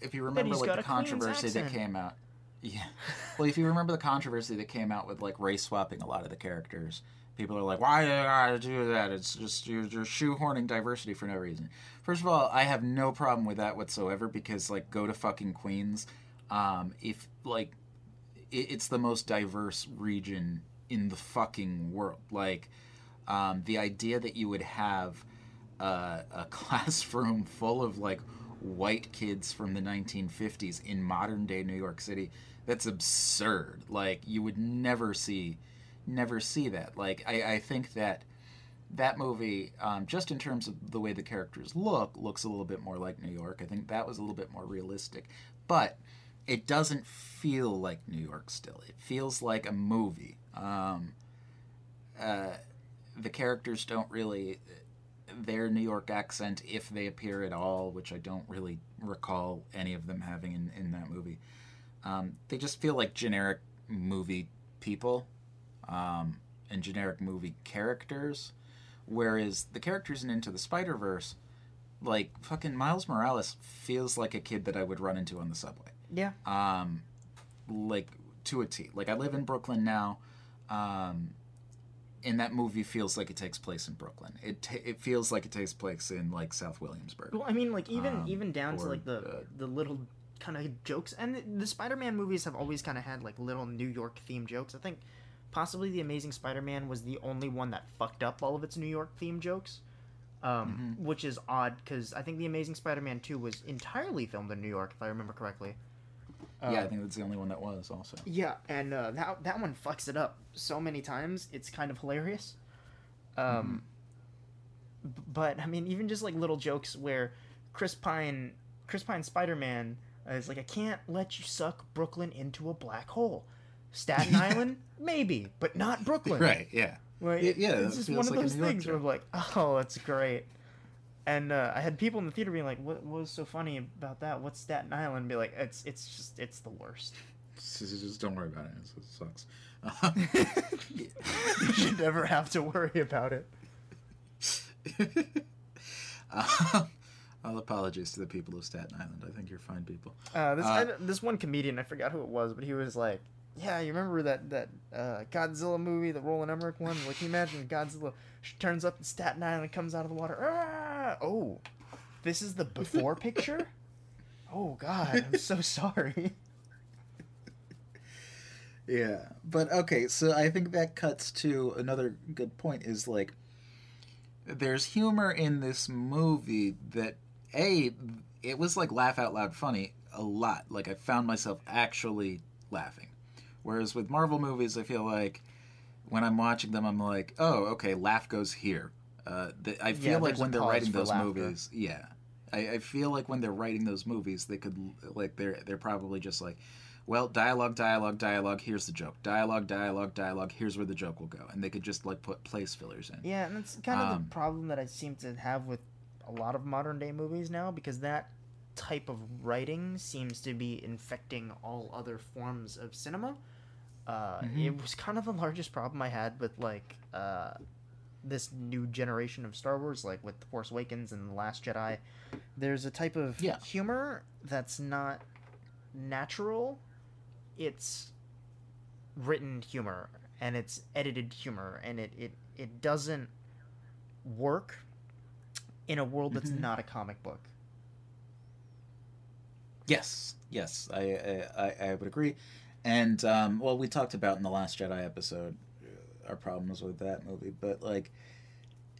if you remember, like the controversy that came out. Yeah, well, if you remember the controversy that came out with like race swapping a lot of the characters, people are like, "Why do you gotta do that? It's just you're, you're shoehorning diversity for no reason." First of all, I have no problem with that whatsoever because like go to fucking Queens. Um, if like it, it's the most diverse region in the fucking world. Like, um, the idea that you would have uh, a classroom full of like white kids from the 1950s in modern day New York City, that's absurd. Like, you would never see, never see that. Like, I, I think that that movie, um, just in terms of the way the characters look, looks a little bit more like New York. I think that was a little bit more realistic. But it doesn't feel like New York still. It feels like a movie. Um, uh, the characters don't really their New York accent, if they appear at all, which I don't really recall any of them having in, in that movie. Um, they just feel like generic movie people um, and generic movie characters. Whereas the characters in Into the Spider Verse, like fucking Miles Morales, feels like a kid that I would run into on the subway yeah, um, like to a T. Like I live in Brooklyn now, um, and that movie feels like it takes place in Brooklyn. It ta it feels like it takes place in like South Williamsburg. Well, I mean, like even Um, even down to like the uh, the little kind of jokes, and the, Spider-Man movies have always kind of had like little New York themed jokes. I think possibly the Amazing Spider-Man was the only one that fucked up all of its New York themed jokes, um, which is odd because I think the Amazing Spider-Man two was entirely filmed in New York, if I remember correctly. Yeah, I Uh, think that's the only one that was also. Yeah, and uh, that that one fucks it up so many times. It's kind of hilarious. Um, b- but I mean, even just like little jokes where Chris Pine, Chris Pine Spider Man is like, "I can't let you suck Brooklyn into a black hole." Staten Island, maybe, but not Brooklyn. Right. Yeah. Like, Y- yeah, it's just one of those things where I'm like, oh, that's great. And uh, I had people in the theater being like, "What, what was so funny about that? What's Staten Island?" And be like, "It's it's just it's the worst." Just, don't worry about it. It sucks. You should never have to worry about it. um, all apologies to the people of Staten Island. I think you're fine people. Uh, this Uh, I, this one comedian, I forgot who it was, but he was like, "Yeah, you remember that that uh, Godzilla movie, the Roland Emmerich one? Like, can you imagine Godzilla turns up in Staten Island and comes out of the water? Ah! Oh, this is the before picture. Oh God, I'm so sorry. Yeah, but okay, so I think that cuts to another good point is like there's humor in this movie that a it was like laugh out loud funny a lot. Like I found myself actually laughing. Whereas with Marvel movies, I feel like when I'm watching them, I'm like, oh, okay, laugh goes here. Uh, the, I feel Yeah, like when they're writing those laughter. movies, yeah, I, I feel like when they're writing those movies, they could like they're they're probably just like, well, dialogue, dialogue, dialogue. Here's the joke. Dialogue, dialogue, dialogue. Here's where the joke will go, and they could just like put place fillers in. Yeah, and that's kind of Um, the problem that I seem to have with a lot of modern day movies now, because that type of writing seems to be infecting all other forms of cinema. Uh, Mhm. It was kind of the largest problem I had with like uh, this new generation of Star Wars, like with The Force Awakens and The Last Jedi. There's a type of Yeah. humor that's not natural. It's written humor and it's edited humor and it, it, it doesn't work in a world that's Mhm. not a comic book. Yes, yes, I, I- I would agree. And um, well, we talked about in the last Jedi episode uh, our problems with that movie, but like,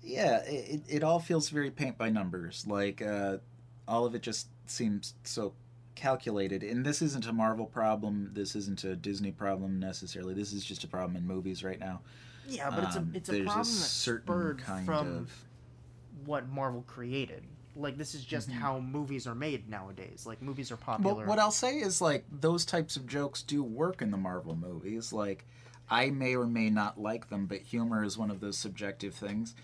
yeah, it, it- it all feels very paint by numbers. Like uh, all of it just seems so calculated. And this isn't a Marvel problem. This isn't a Disney problem necessarily. This is just a problem in movies right now. Yeah, but it's a Um, it's a problem a that's certain spurred kind from of what Marvel created. Like this is just Mm-hmm. how movies are made nowadays. Like movies are popular. Well, what I'll say is like those types of jokes do work in the Marvel movies. Like I may or may not like them, but humor is one of those subjective things.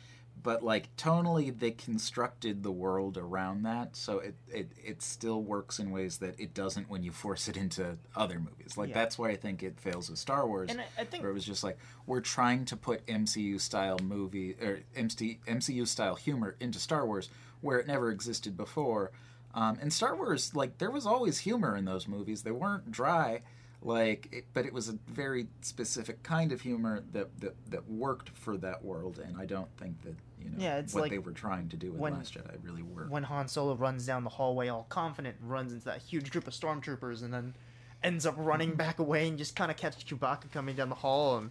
But like tonally, they constructed the world around that, so it, it it still works in ways that it doesn't when you force it into other movies. Like Yeah. that's why I think it fails with Star Wars, and I, I think where it was just like we're trying to put MCU style movie or MC, MCU style humor into Star Wars where it never existed before. Um, and Star Wars, like there was always humor in those movies. They weren't dry, like, it, but it was a very specific kind of humor that, that that worked for that world. And I don't think that you know Yeah, it's what like they were trying to do in when- Last Jedi really worked. when Han Solo runs down the hallway all confident and runs into that huge group of stormtroopers and then ends up running back away and just kind of catches Chewbacca coming down the hall and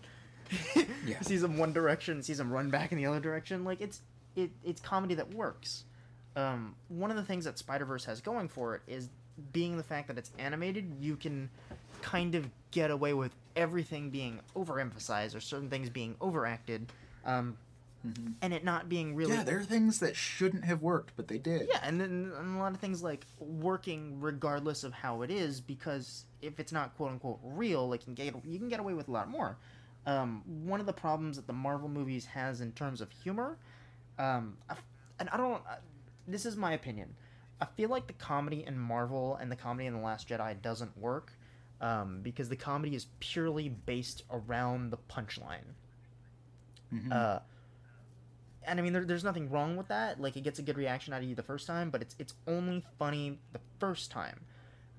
Yeah. sees him one direction, sees him run back in the other direction. Like it's it it's comedy that works. Um, one of the things that Spider Verse has going for it is being the fact that it's animated. You can kind of get away with everything being overemphasized or certain things being overacted, um, Mhm. and it not being really Yeah, there are things that shouldn't have worked, but they did. yeah, and then and a lot of things like working regardless of how it is, because if it's not quote unquote real, like you can get you can get away with a lot more. Um, one of the problems that the Marvel movies has in terms of humor, um, and I don't. This is my opinion. I feel like the comedy in Marvel and the comedy in the Last Jedi doesn't work um, because the comedy is purely based around the punchline. Mhm. Uh, and I mean, there, there's nothing wrong with that. Like, it gets a good reaction out of you the first time, but it's it's only funny the first time.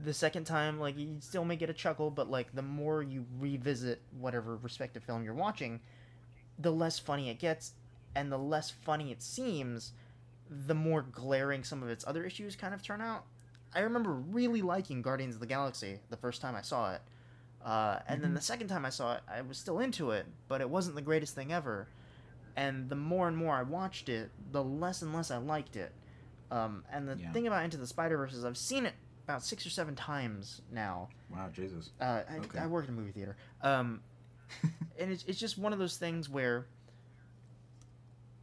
The second time, like, you still may get a chuckle, but like, the more you revisit whatever respective film you're watching, the less funny it gets, and the less funny it seems, the more glaring some of its other issues kind of turn out. I remember really liking Guardians of the Galaxy the first time I saw it. Uh, and then the second time I saw it, I was still into it, but it wasn't the greatest thing ever. And the more and more I watched it, the less and less I liked it. Um, and the Yeah. thing about Into the Spider Verse is I've seen it about six or seven times now. Wow, Jesus. Uh, I, Okay. I work in a movie theater. Um, and it's, it's just one of those things where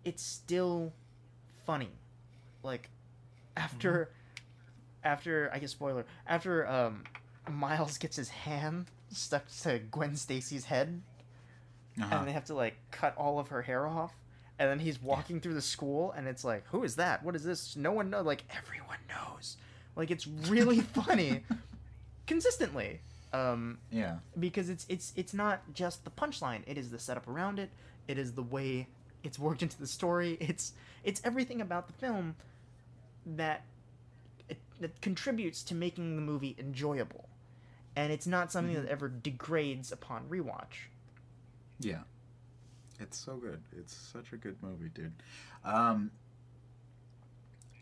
it's still funny. Like, after, after, I guess spoiler, after um, Miles gets his hand stuck to Gwen Stacy's head, Uh-huh. and they have to, like, cut all of her hair off. And then he's walking through the school, and it's like, who is that? What is this? No one knows. Like, everyone knows. Like, it's really funny consistently. Um, yeah. because it's it's it's not just the punchline it is the setup around it it is the way it's worked into the story it's it's everything about the film that that contributes to making the movie enjoyable and it's not something that ever degrades upon rewatch Yeah. It's so good. It's such a good movie, dude. Um,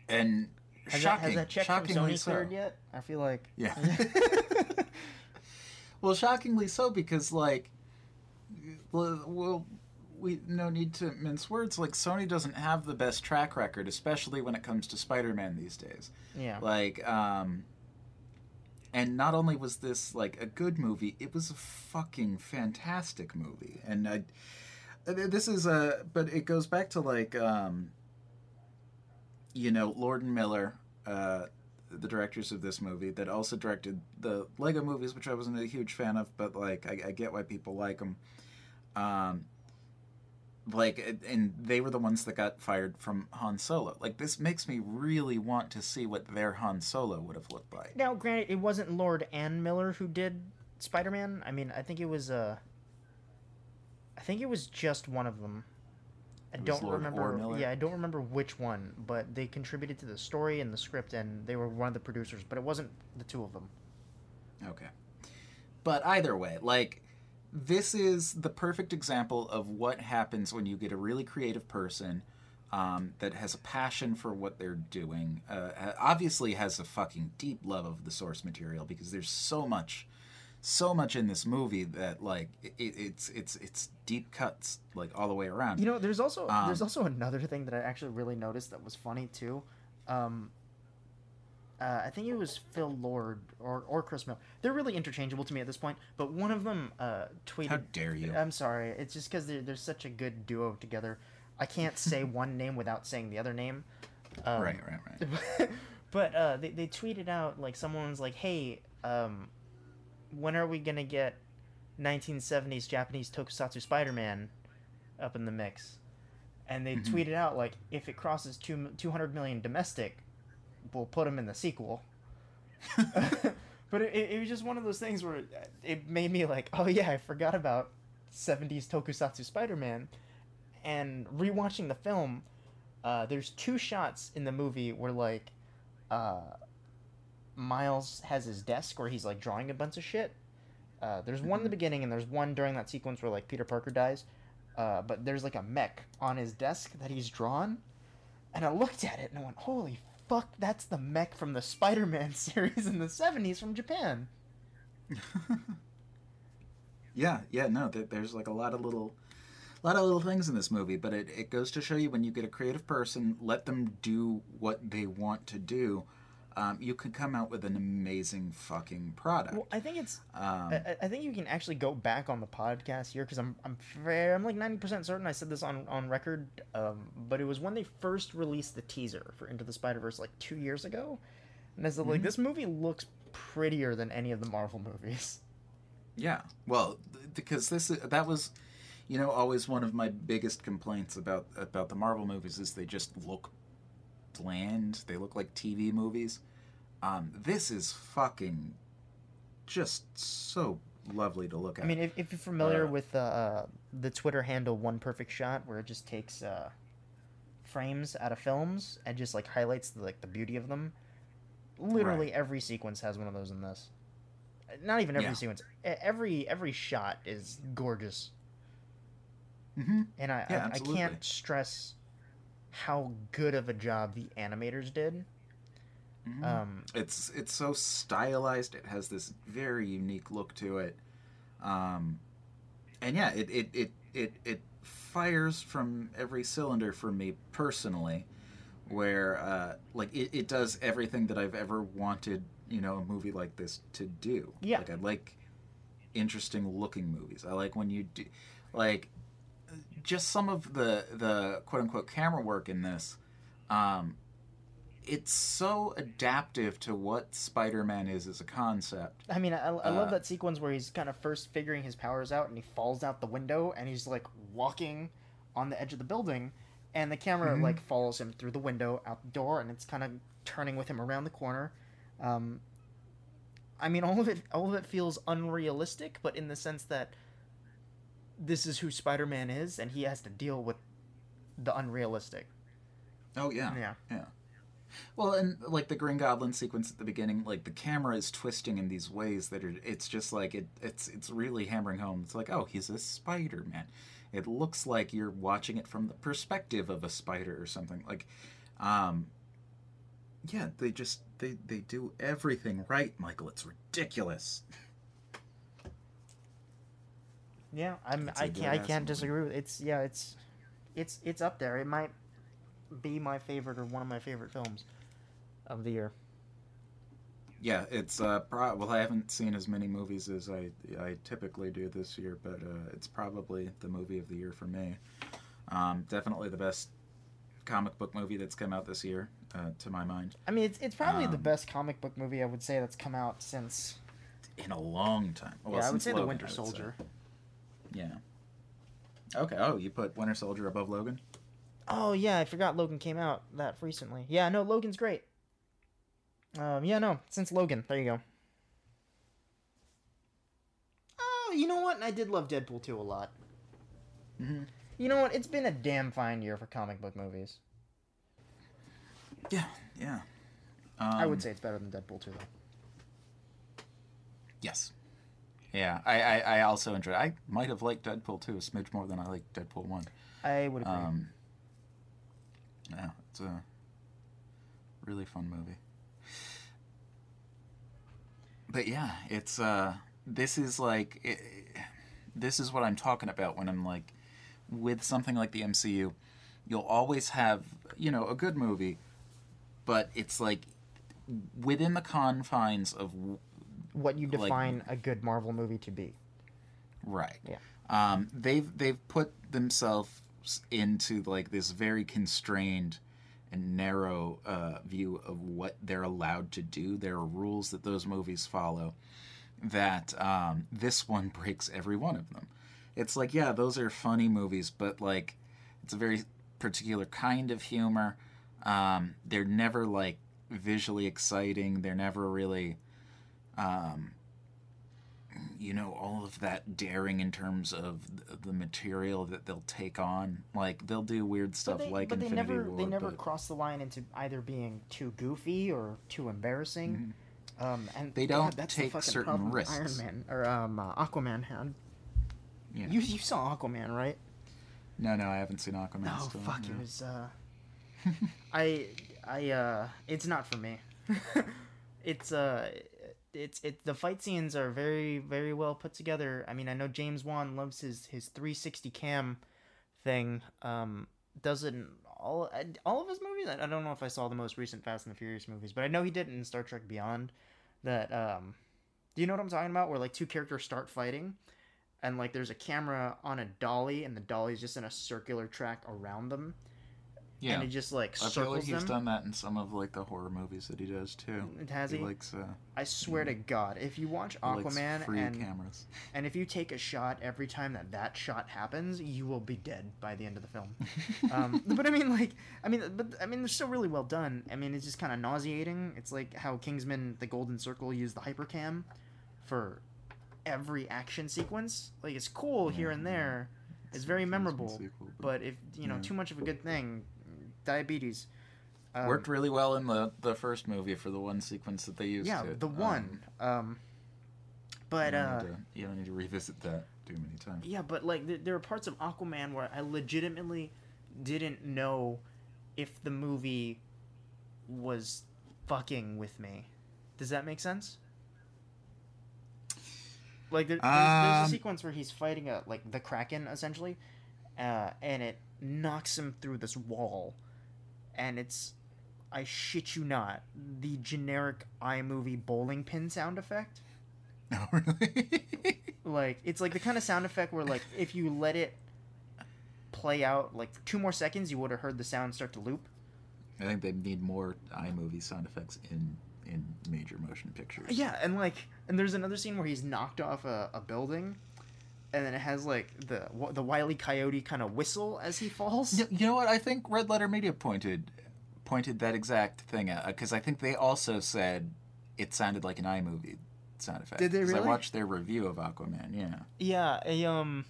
and has, shocking, that, has that check from Sony so. cleared yet I feel like Yeah. well, shockingly so because like, well, we no need to mince words. Like Sony doesn't have the best track record, especially when it comes to Spider-Man these days. yeah Like, um, and not only was this like a good movie, it was a fucking fantastic movie. And I, this is a, but it goes back to like, um, you know, Lord and Miller, uh, the directors of this movie, that also directed the Lego movies, which I wasn't a huge fan of, but like, I, I get why people like them. Um, like and they were the ones that got fired from Han Solo. Like this makes me really want to see what their Han Solo would have looked like. now granted it wasn't Lord and Miller who did Spider-Man I mean I think it was uh I think it was just one of them I It don't remember. Yeah, I don't remember which one, but they contributed to the story and the script, and they were one of the producers. But it wasn't the two of them. Okay. But either way, like this is the perfect example of what happens when you get a really creative person um, that has a passion for what they're doing. Uh, obviously, has a fucking deep love of the source material because there's so much, so much in this movie that like it, it's it's it's deep cuts like all the way around. You know, there's also Um, there's also another thing that I actually really noticed that was funny too. Um, uh, I think it was Phil Lord or or Chris Miller. They're really interchangeable to me at this point. But one of them uh, tweeted. How dare you? I'm sorry. It's just because they're, they're such a good duo together. I can't say one name without saying the other name. Um, right, right, right. but uh, they, they tweeted out like someone's like, "Hey, um, when are we gonna get 1970s Japanese Tokusatsu Spider-Man up in the mix?" And they Mhm. tweeted out like, "If it crosses two 200 million domestic, we'll put him in the sequel." but it, it was just one of those things where it- made me like, "Oh yeah, I forgot about 70s Tokusatsu Spider-Man." And rewatching the film, uh, there's two shots in the movie where like uh, Miles has his desk where he's like drawing a bunch of shit. Uh, there's one in the Mhm. beginning and there's one during that sequence where like Peter Parker dies. Uh, but there's like a mech on his desk that he's drawn, and I looked at it and I went, "Holy fuck, that's the mech from the Spider-Man series in the '70s from Japan." yeah, yeah, no, there, there's like a lot of little, a lot of little things in this movie, but it, it goes to show you when you get a creative person, let them do what they want to do, um, you could come out with an amazing fucking product. Well, I think it's Um, I, I- think you can actually go back on the podcast here because I'm I'm fair, I'm like ninety percent certain I said this on on record, um, but it was when they first released the teaser for Into the Spider Verse like two years ago, and I said like Mhm. this movie looks prettier than any of the Marvel movies. Yeah, well, th- because this that was, you know, always one of my biggest complaints about about the Marvel movies is they just look bland. They look like TV movies. Um, this is fucking just so lovely to look at. I mean, if, if you're familiar Uh, with uh, uh, the Twitter handle One Perfect Shot, where it just takes uh, frames out of films and just like highlights the, like the beauty of them, literally every sequence has one of those in this. Not even every Yeah. sequence. Every every shot is gorgeous, hmm and I Yeah, I, I can't stress how good of a job the animators did. Hmm Um, it's it's so stylized. It has this very unique look to it, um, and yeah, it it it it, it fires from every cylinder for me personally. Where uh, like it, it does everything that I've ever wanted, you know, a movie like this to do. Yeah. like I like interesting looking movies. I like when you do like just some of the the quote unquote camera work in this. Um, it's so adaptive to what Spider-Man is as a concept. I mean, I, I love Uh, that sequence where he's kind of first figuring his powers out and he falls out the window and he's like walking on the edge of the building and the camera Mhm. like follows him through the window out the door and it's kind of turning with him around the corner. Um, I mean, all of it, all of it feels unrealistic, but in the sense that this is who Spider-Man is and he has to deal with the unrealistic. Oh yeah. Yeah. Yeah. Well, and like the Green Goblin sequence at the beginning, like the camera is twisting in these ways that are it's just like it it's it's really hammering home. It's like, oh, he's a Spider-Man. It looks like you're watching it from the perspective of a spider or something. Like um yeah, they just they they do everything right, Michael. It's ridiculous. Yeah, I'm. It's I can't. I can't disagree with it's. Yeah, it's, it's it's up there. It might be my favorite or one of my favorite films of the year. Yeah, it's uh pro- well I haven't seen as many movies as I I typically do this year, but uh, it's probably the movie of the year for me. Um, definitely the best comic book movie that's come out this year, uh, to my mind, I mean, it's it's probably the Um, best comic book movie I would say that's come out since. in a long time. Well, yeah, I would say Logan, the Winter. Soldier. Yeah. Okay. Oh, you put Winter Soldier above Logan? Oh yeah, I forgot Logan came out that recently. Yeah, no, Logan's great. Um, yeah, no, since Logan, there you go. Oh, you know what? I did love Deadpool 2 a lot. Mm-hmm. You know what? It's been a damn fine year for comic book movies. Yeah. Yeah. Um, I would say it's better than Deadpool 2 though. yes. Yeah, I, I, I also enjoyed. I might have liked Deadpool 2 a smidge more than I liked Deadpool 1. I would agree. Um, yeah, it's a really fun movie. But yeah, it's uh, this is like it, this is what I'm talking about when I'm like with something like the MCU. You'll always have you know a good movie, but it's like within the confines of What you Like- define a good Marvel movie to be. right. Yeah. Um, they've they've put themselves into like this very constrained and narrow uh, view of what they're allowed to do. There are rules that those movies follow. That um, this one breaks every one of them. It's like yeah, those are funny movies, but like it's a very particular kind of humor. Um, they're never like visually exciting. They're never really, um, you know, all of that daring in terms of the material that they'll take on. Like they'll do weird stuff but they, like but they Infinity never War. they never but cross the line into either being too goofy or too embarrassing. Um, and. They don't that's take fucking certain problem risks. Iron Man or um, uh, Aquaman had. yeah. You you saw Aquaman, right? no, no, I haven't seen Aquaman. No, still, fuck, no. it was. Uh, I I uh, it's not for me. it's uh, it's it. The fight scenes are very very well put together. I mean, I know James Wan loves his his 360 cam thing. Um, does it in all all of his movies. I don't know if I saw the most recent Fast and the Furious movies, but I know he did in Star Trek Beyond. That um, do you know what I'm talking about? Where like two characters start fighting, and like there's a camera on a dolly, and the dolly's just in a circular track around them, Yeah, and it just like I feel like he's them. done that in some of like the horror movies that he does too. Has he he? likes uh, I swear to God, if you watch Aquaman free and cameras. and if you take a shot every time that that shot happens, you will be dead by the end of the film. um, but I mean, like, I mean, but I mean, they're still really well done. I mean, it's just kind of nauseating. It's like how Kingsman: The Golden Circle used the hypercam for every action sequence. Like, it's cool here and there. It's very memorable. sequel, But if you know Yeah. too much of a good thing, diabetes. Um, worked really well in the the first movie for the one sequence that they used. yeah, it. the Um, one. Um, but you, don't uh, need to, you don't need to revisit that too many times. Yeah, but like there, there are parts of Aquaman where I legitimately didn't know if the movie was fucking with me. Does that make sense? Like there, there's, there's a Um, sequence where he's fighting a like the Kraken essentially, uh, and it knocks him through this wall, and it's, I shit you not, the generic iMovie bowling pin sound effect. Oh, really? like it's like the kind of sound effect where like if you let it play out like for two more seconds you would have heard the sound start to loop I think they need more iMovie sound effects in in major motion pictures. yeah and like and there's another scene where he's knocked off a, a building and then it has like the the wily coyote kind of whistle as he falls You, you know what? I think Red Letter Media pointed pointed that exact thing out because I think they also said it sounded like an iMovie sound effect. Did they really? I watched their review of Aquaman. Yeah. yeah I, um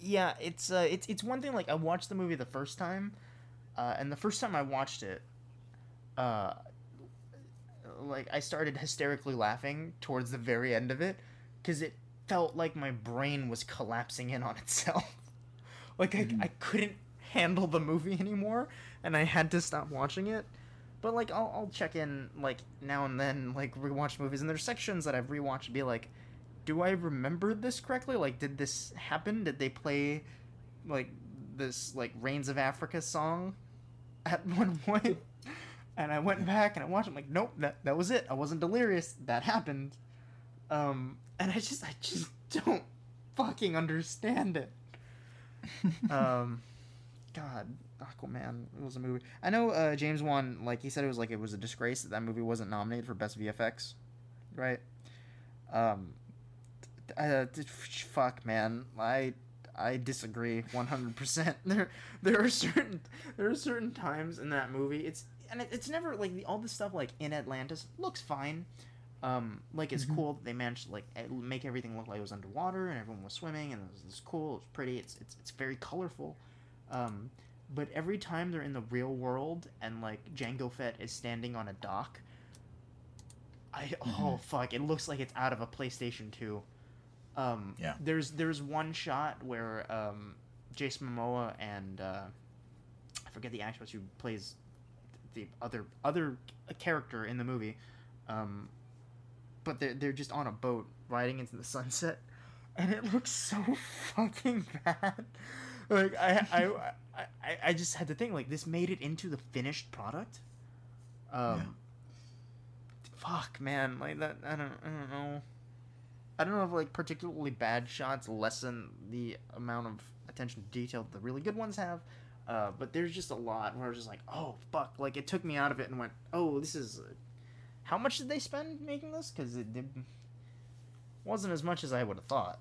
yeah it's uh it's it's one thing like i watched the movie the first time uh and the first time i watched it uh like i started hysterically laughing towards the very end of it because it felt like my brain was collapsing in on itself like I, I couldn't handle the movie anymore and i had to stop watching it but like I'll, I'll check in like now and then like rewatch movies and there's sections that i've rewatched and be like do I remember this correctly? Like, did this happen? Did they play like this like Rains of Africa song at one point? and I went back and I watched. it, I'm like, nope, that that was it. I wasn't delirious. That happened. Um, and I just I just don't fucking understand it. um, God, Aquaman it was a movie. I know uh, James Wan like he said it was like it was a disgrace that that movie wasn't nominated for best VFX, right? Um, uh, fuck, man, I I disagree one hundred percent. There there are certain there are certain times in that movie. It's and it, it's never like the, all the stuff like in Atlantis looks fine. Um, like it's Mhm. cool that they managed to like eh, make everything look like it was underwater and everyone was swimming and it was, it was cool. It was pretty. It's it's it's very colorful. Um, but every time they're in the real world and like Jango Fett is standing on a dock, I oh fuck! It looks like it's out of a PlayStation Two. Um, Yeah. There's there's one shot where um, Jason Momoa and uh, I forget the actress who plays the other other character in the movie, um, but they're they're just on a boat riding into the sunset, and it looks so fucking bad. Like I I, I I just had to think like this made it into the finished product. Um, fuck, man, like that. I don't, I don't know. I don't know if like particularly bad shots lessen the amount of attention to detail that the really good ones have. Uh, but there's just a lot where I was just like, oh fuck, like it took me out of it and went, oh, this is. How much did they spend making this? Because it did, wasn't as much as I would have thought.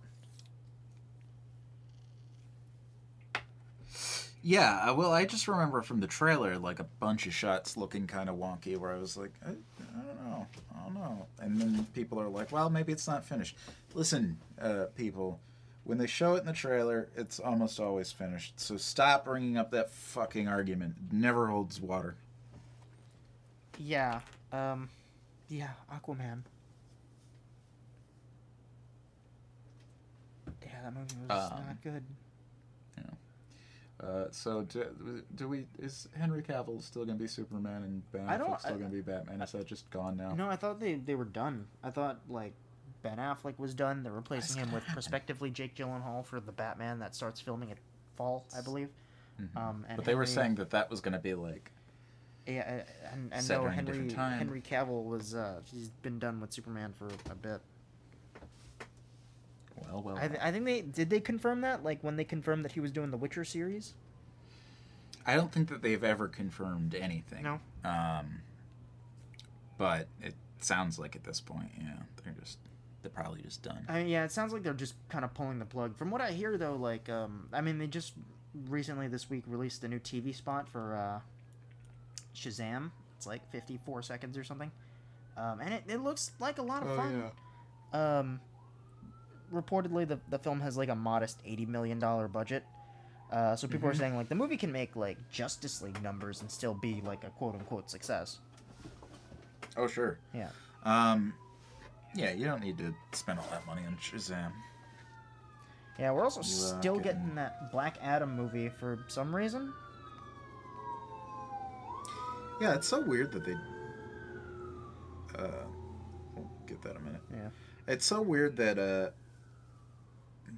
Yeah, well, I just remember from the trailer like a bunch of shots looking kind of wonky, where I was like, I, I don't know, I don't know, and then people are like, well, maybe it's not finished. Listen, uh, people, when they show it in the trailer, it's almost always finished. So stop bringing up that fucking argument. It never holds water. Yeah. Um. Yeah, Aquaman. Yeah, that movie was Um, not good. Yeah. Uh, so do, do we? Is Henry Cavill still gonna be Superman and Ben I Affleck still I- gonna be Batman? Is that just gone now? No, I thought they they were done. I thought like Ben Affleck was done. They're replacing him with happen? prospectively Jake Gyllenhaal for the Batman that starts filming at fall, I believe. Mhm. Um, and but they were saying that that was gonna be like yeah, and, and no, Henry. Henry Cavill was uh, he's been done with Superman for a bit. well, well. I, th- I think they did they confirm that like when they confirmed that he was doing the Witcher series. I don't think that they've ever confirmed anything. No. Um, but it sounds like at this point, yeah, they're just they're probably just done. I mean, yeah, it sounds like they're just kind of pulling the plug. From what I hear, though, like, um, I mean, they just recently this week released a new TV spot for uh, Shazam. It's like 54 seconds or something, um, and it, it looks like a lot Oh, of fun. Um, reportedly, the the film has like a modest 80 million dollar budget. Uh, so people are Mhm. saying like the movie can make like Justice League numbers and still be like a quote unquote success. Oh sure. Yeah. Um, yeah, you don't need to spend all that money on Shazam. Yeah, we're also You, uh, still getting- getting that Black Adam movie for some reason. Yeah, it's so weird that they. Uh, we'll get that a minute. Yeah. It's so weird that uh,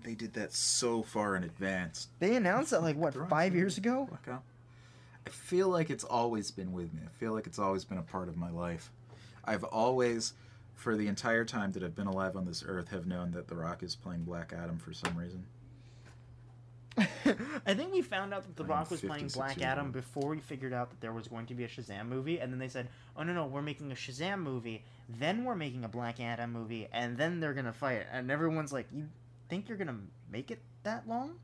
they did that so far in advance. They announced that like what five years ago. Blackout. I feel like it's always been with me. I feel like it's always been a part of my life. I've always, for the entire time that I've been alive on this earth, have known that The Rock is playing Black Adam for some reason. I think we found out that The Rock was playing Black Adam before we figured out that there was going to be a Shazam movie, and then they said, "Oh no, no, we're making a Shazam movie, then we're making a Black Adam movie, and then they're gonna fight." And everyone's like, "You think you're gonna make it that long?"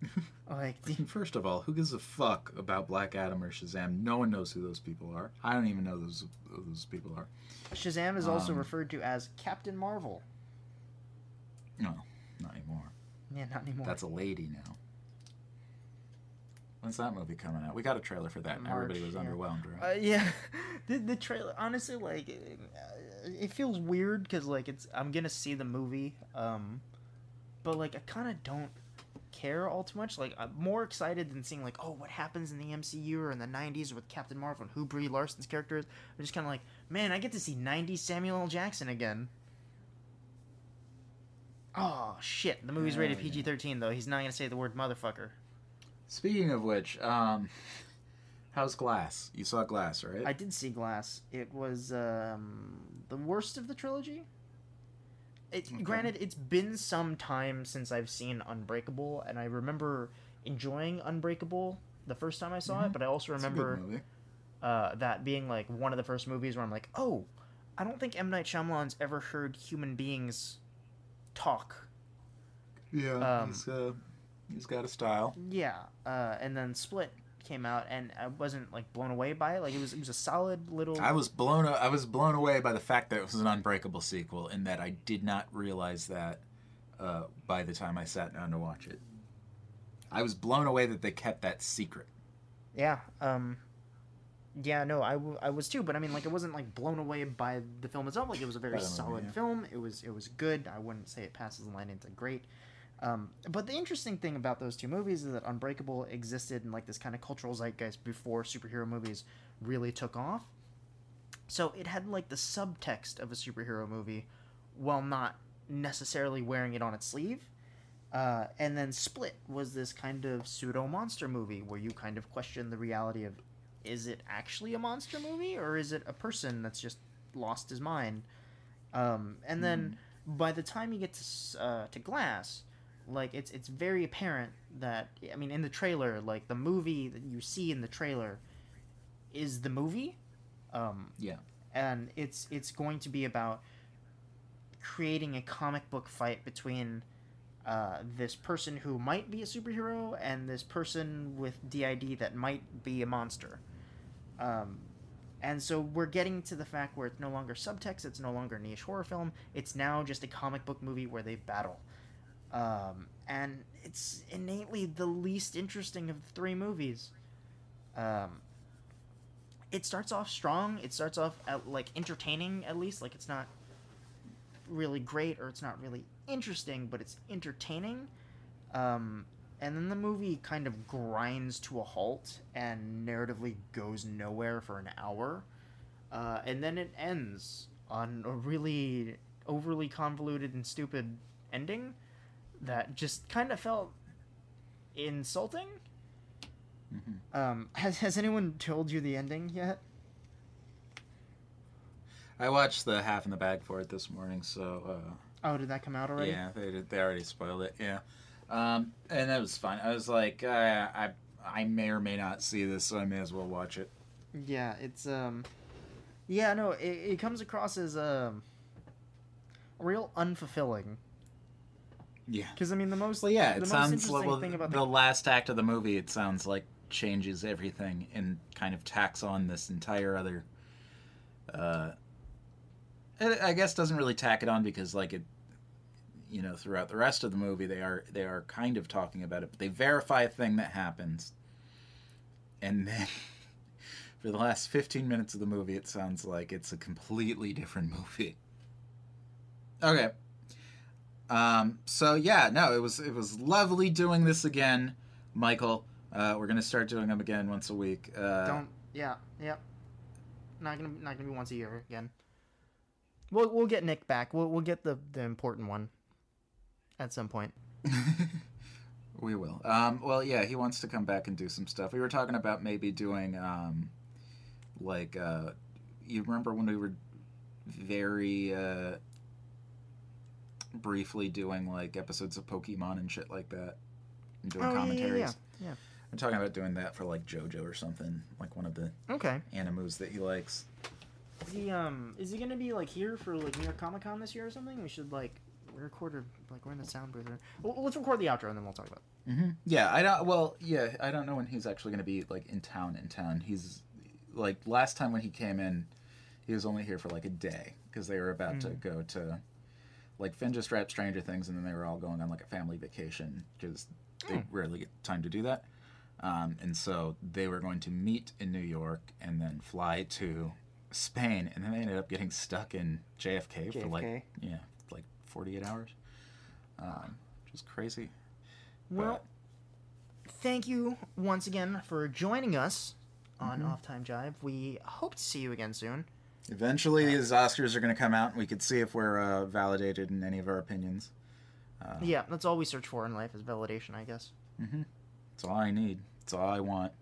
like, First of all, who gives a fuck about Black Adam or Shazam? No one knows who those people are. I don't even know those who those people are. Shazam is also Um, referred to as Captain Marvel. No, not anymore. Yeah, not anymore. That's a lady now. When's that movie coming out? We got a trailer for that, and everybody was yeah. underwhelmed, right? Uh, yeah, the the trailer honestly like it, it feels weird because like it's I'm gonna see the movie, um, but like I kind of don't care all too much. Like I'm more excited than seeing like oh what happens in the MCU or in the '90s with Captain Marvel and who Brie Larson's character is. I'm just kind of like man, I get to see '90s Samuel L. Jackson again. Oh shit! The movie's rated. PG-13 though. He's not gonna say the word motherfucker. Speaking of which, um, how's Glass? You saw Glass, right? I did see Glass. It was um, the worst of the trilogy. It, Okay. Granted, it's been some time since I've seen Unbreakable, and I remember enjoying Unbreakable the first time I saw it. Mhm. But I also It's a good remember uh, that being like one of the first movies where I'm like, oh, I don't think M Night Shyamalan's ever heard human beings talk. Yeah, um, he's, uh, he's got a style. Yeah, uh, and then Split came out, and I wasn't like blown away by it. Like it was, it was a solid little. I was blown. I was blown away by the fact that it was an Unbreakable sequel, and that I did not realize that uh, by the time I sat down to watch it. I was blown away that they kept that secret. Yeah. Um. Yeah. No, I, w- I was too, but I mean, like, it wasn't like blown away by the film itself. Like, it was a very By the movie, solid yeah. film. It was it was good. I wouldn't say it passes the line into great. Um, but the interesting thing about those two movies is that Unbreakable existed in like this kind of cultural zeitgeist before superhero movies really took off. So it had like the subtext of a superhero movie, while not necessarily wearing it on its sleeve. Uh, and then Split was this kind of pseudo monster movie where you kind of question the reality of is it actually a monster movie or is it a person that's just lost his mind. Um, and then by the time you get to uh, to Glass, like it's it's very apparent that I mean in the trailer, like the movie that you see in the trailer is the movie. Um, Yeah. and it's it's going to be about creating a comic book fight between uh, this person who might be a superhero and this person with DID that might be a monster. Um, and so we're getting to the fact where it's no longer subtext, it's no longer niche horror film, it's now just a comic book movie where they battle. Um, and it's innately the least interesting of the three movies. Um, it starts off strong. It starts off at, like entertaining at least. Like it's not really great or it's not really interesting, but it's entertaining. Um, and then the movie kind of grinds to a halt and narratively goes nowhere for an hour. Uh, and then it ends on a really overly convoluted and stupid ending that just kind of felt insulting. Mhm. Um, has has anyone told you the ending yet? I watched the half in the bag for it this morning, so uh, Oh, did that come out already? yeah, they did, they already spoiled it. Yeah, um, and that was fun. I was like, uh, I I may or may not see this, so I may as well watch it. Yeah, it's um, yeah, no, it, it comes across as um, real unfulfilling. Yeah. Because I mean, the most Well, yeah, the it sounds well, thing about the last act of the movie. It sounds like changes everything and kind of tacks on this entire other. Uh, I guess doesn't really tack it on because like it, you know, throughout the rest of the movie they are they are kind of talking about it, but they verify a thing that happens, and then. For the last 15 minutes of the movie, it sounds like it's a completely different movie. Okay. Um, so yeah, no, it was it was lovely doing this again, Michael. Uh, we're gonna start doing them again once a week. Uh, Don't. Yeah. Yep. Not gonna not gonna be once a year again. We'll we'll get Nick back. We'll we'll get the the important one. At some point. we will. Um, well, yeah, he wants to come back and do some stuff. We were talking about maybe doing, um, like, uh, you remember when we were very uh, briefly doing like episodes of Pokemon and shit like that, and doing Oh, yeah, yeah, commentaries. yeah, yeah. I'm talking about doing that for like JoJo or something, like one of the Okay. animus that he likes. Is he um is he gonna be like here for like New York Comic Con this year or something? We should like record a, like we're in the sound booth. Well, let's record the outro and then we'll talk about. it. Mm-hmm. Yeah, I don't. Well, yeah, I don't know when he's actually going to be like in town. In town, he's like last time when he came in, he was only here for like a day because they were about to go to like Finn just wrapped Stranger Things, and then they were all going on like a family vacation because they rarely get time to do that. Um, and so they were going to meet in New York and then fly to Spain, and then they ended up getting stuck in JFK, for like yeah, like forty eight hours, um, which is crazy. Well, thank you once again for joining us on Off Time Jive. We hope to see you again soon. Eventually, these Oscars are going to come out, and we could see if we're uh, validated in any of our opinions. yeah, that's all we search for in life is validation, I guess. That's all I need. That's all I want.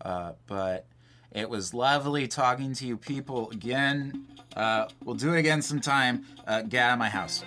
Uh, but it was lovely talking to you people again. Uh, we'll do it again sometime. Uh, get out of my house.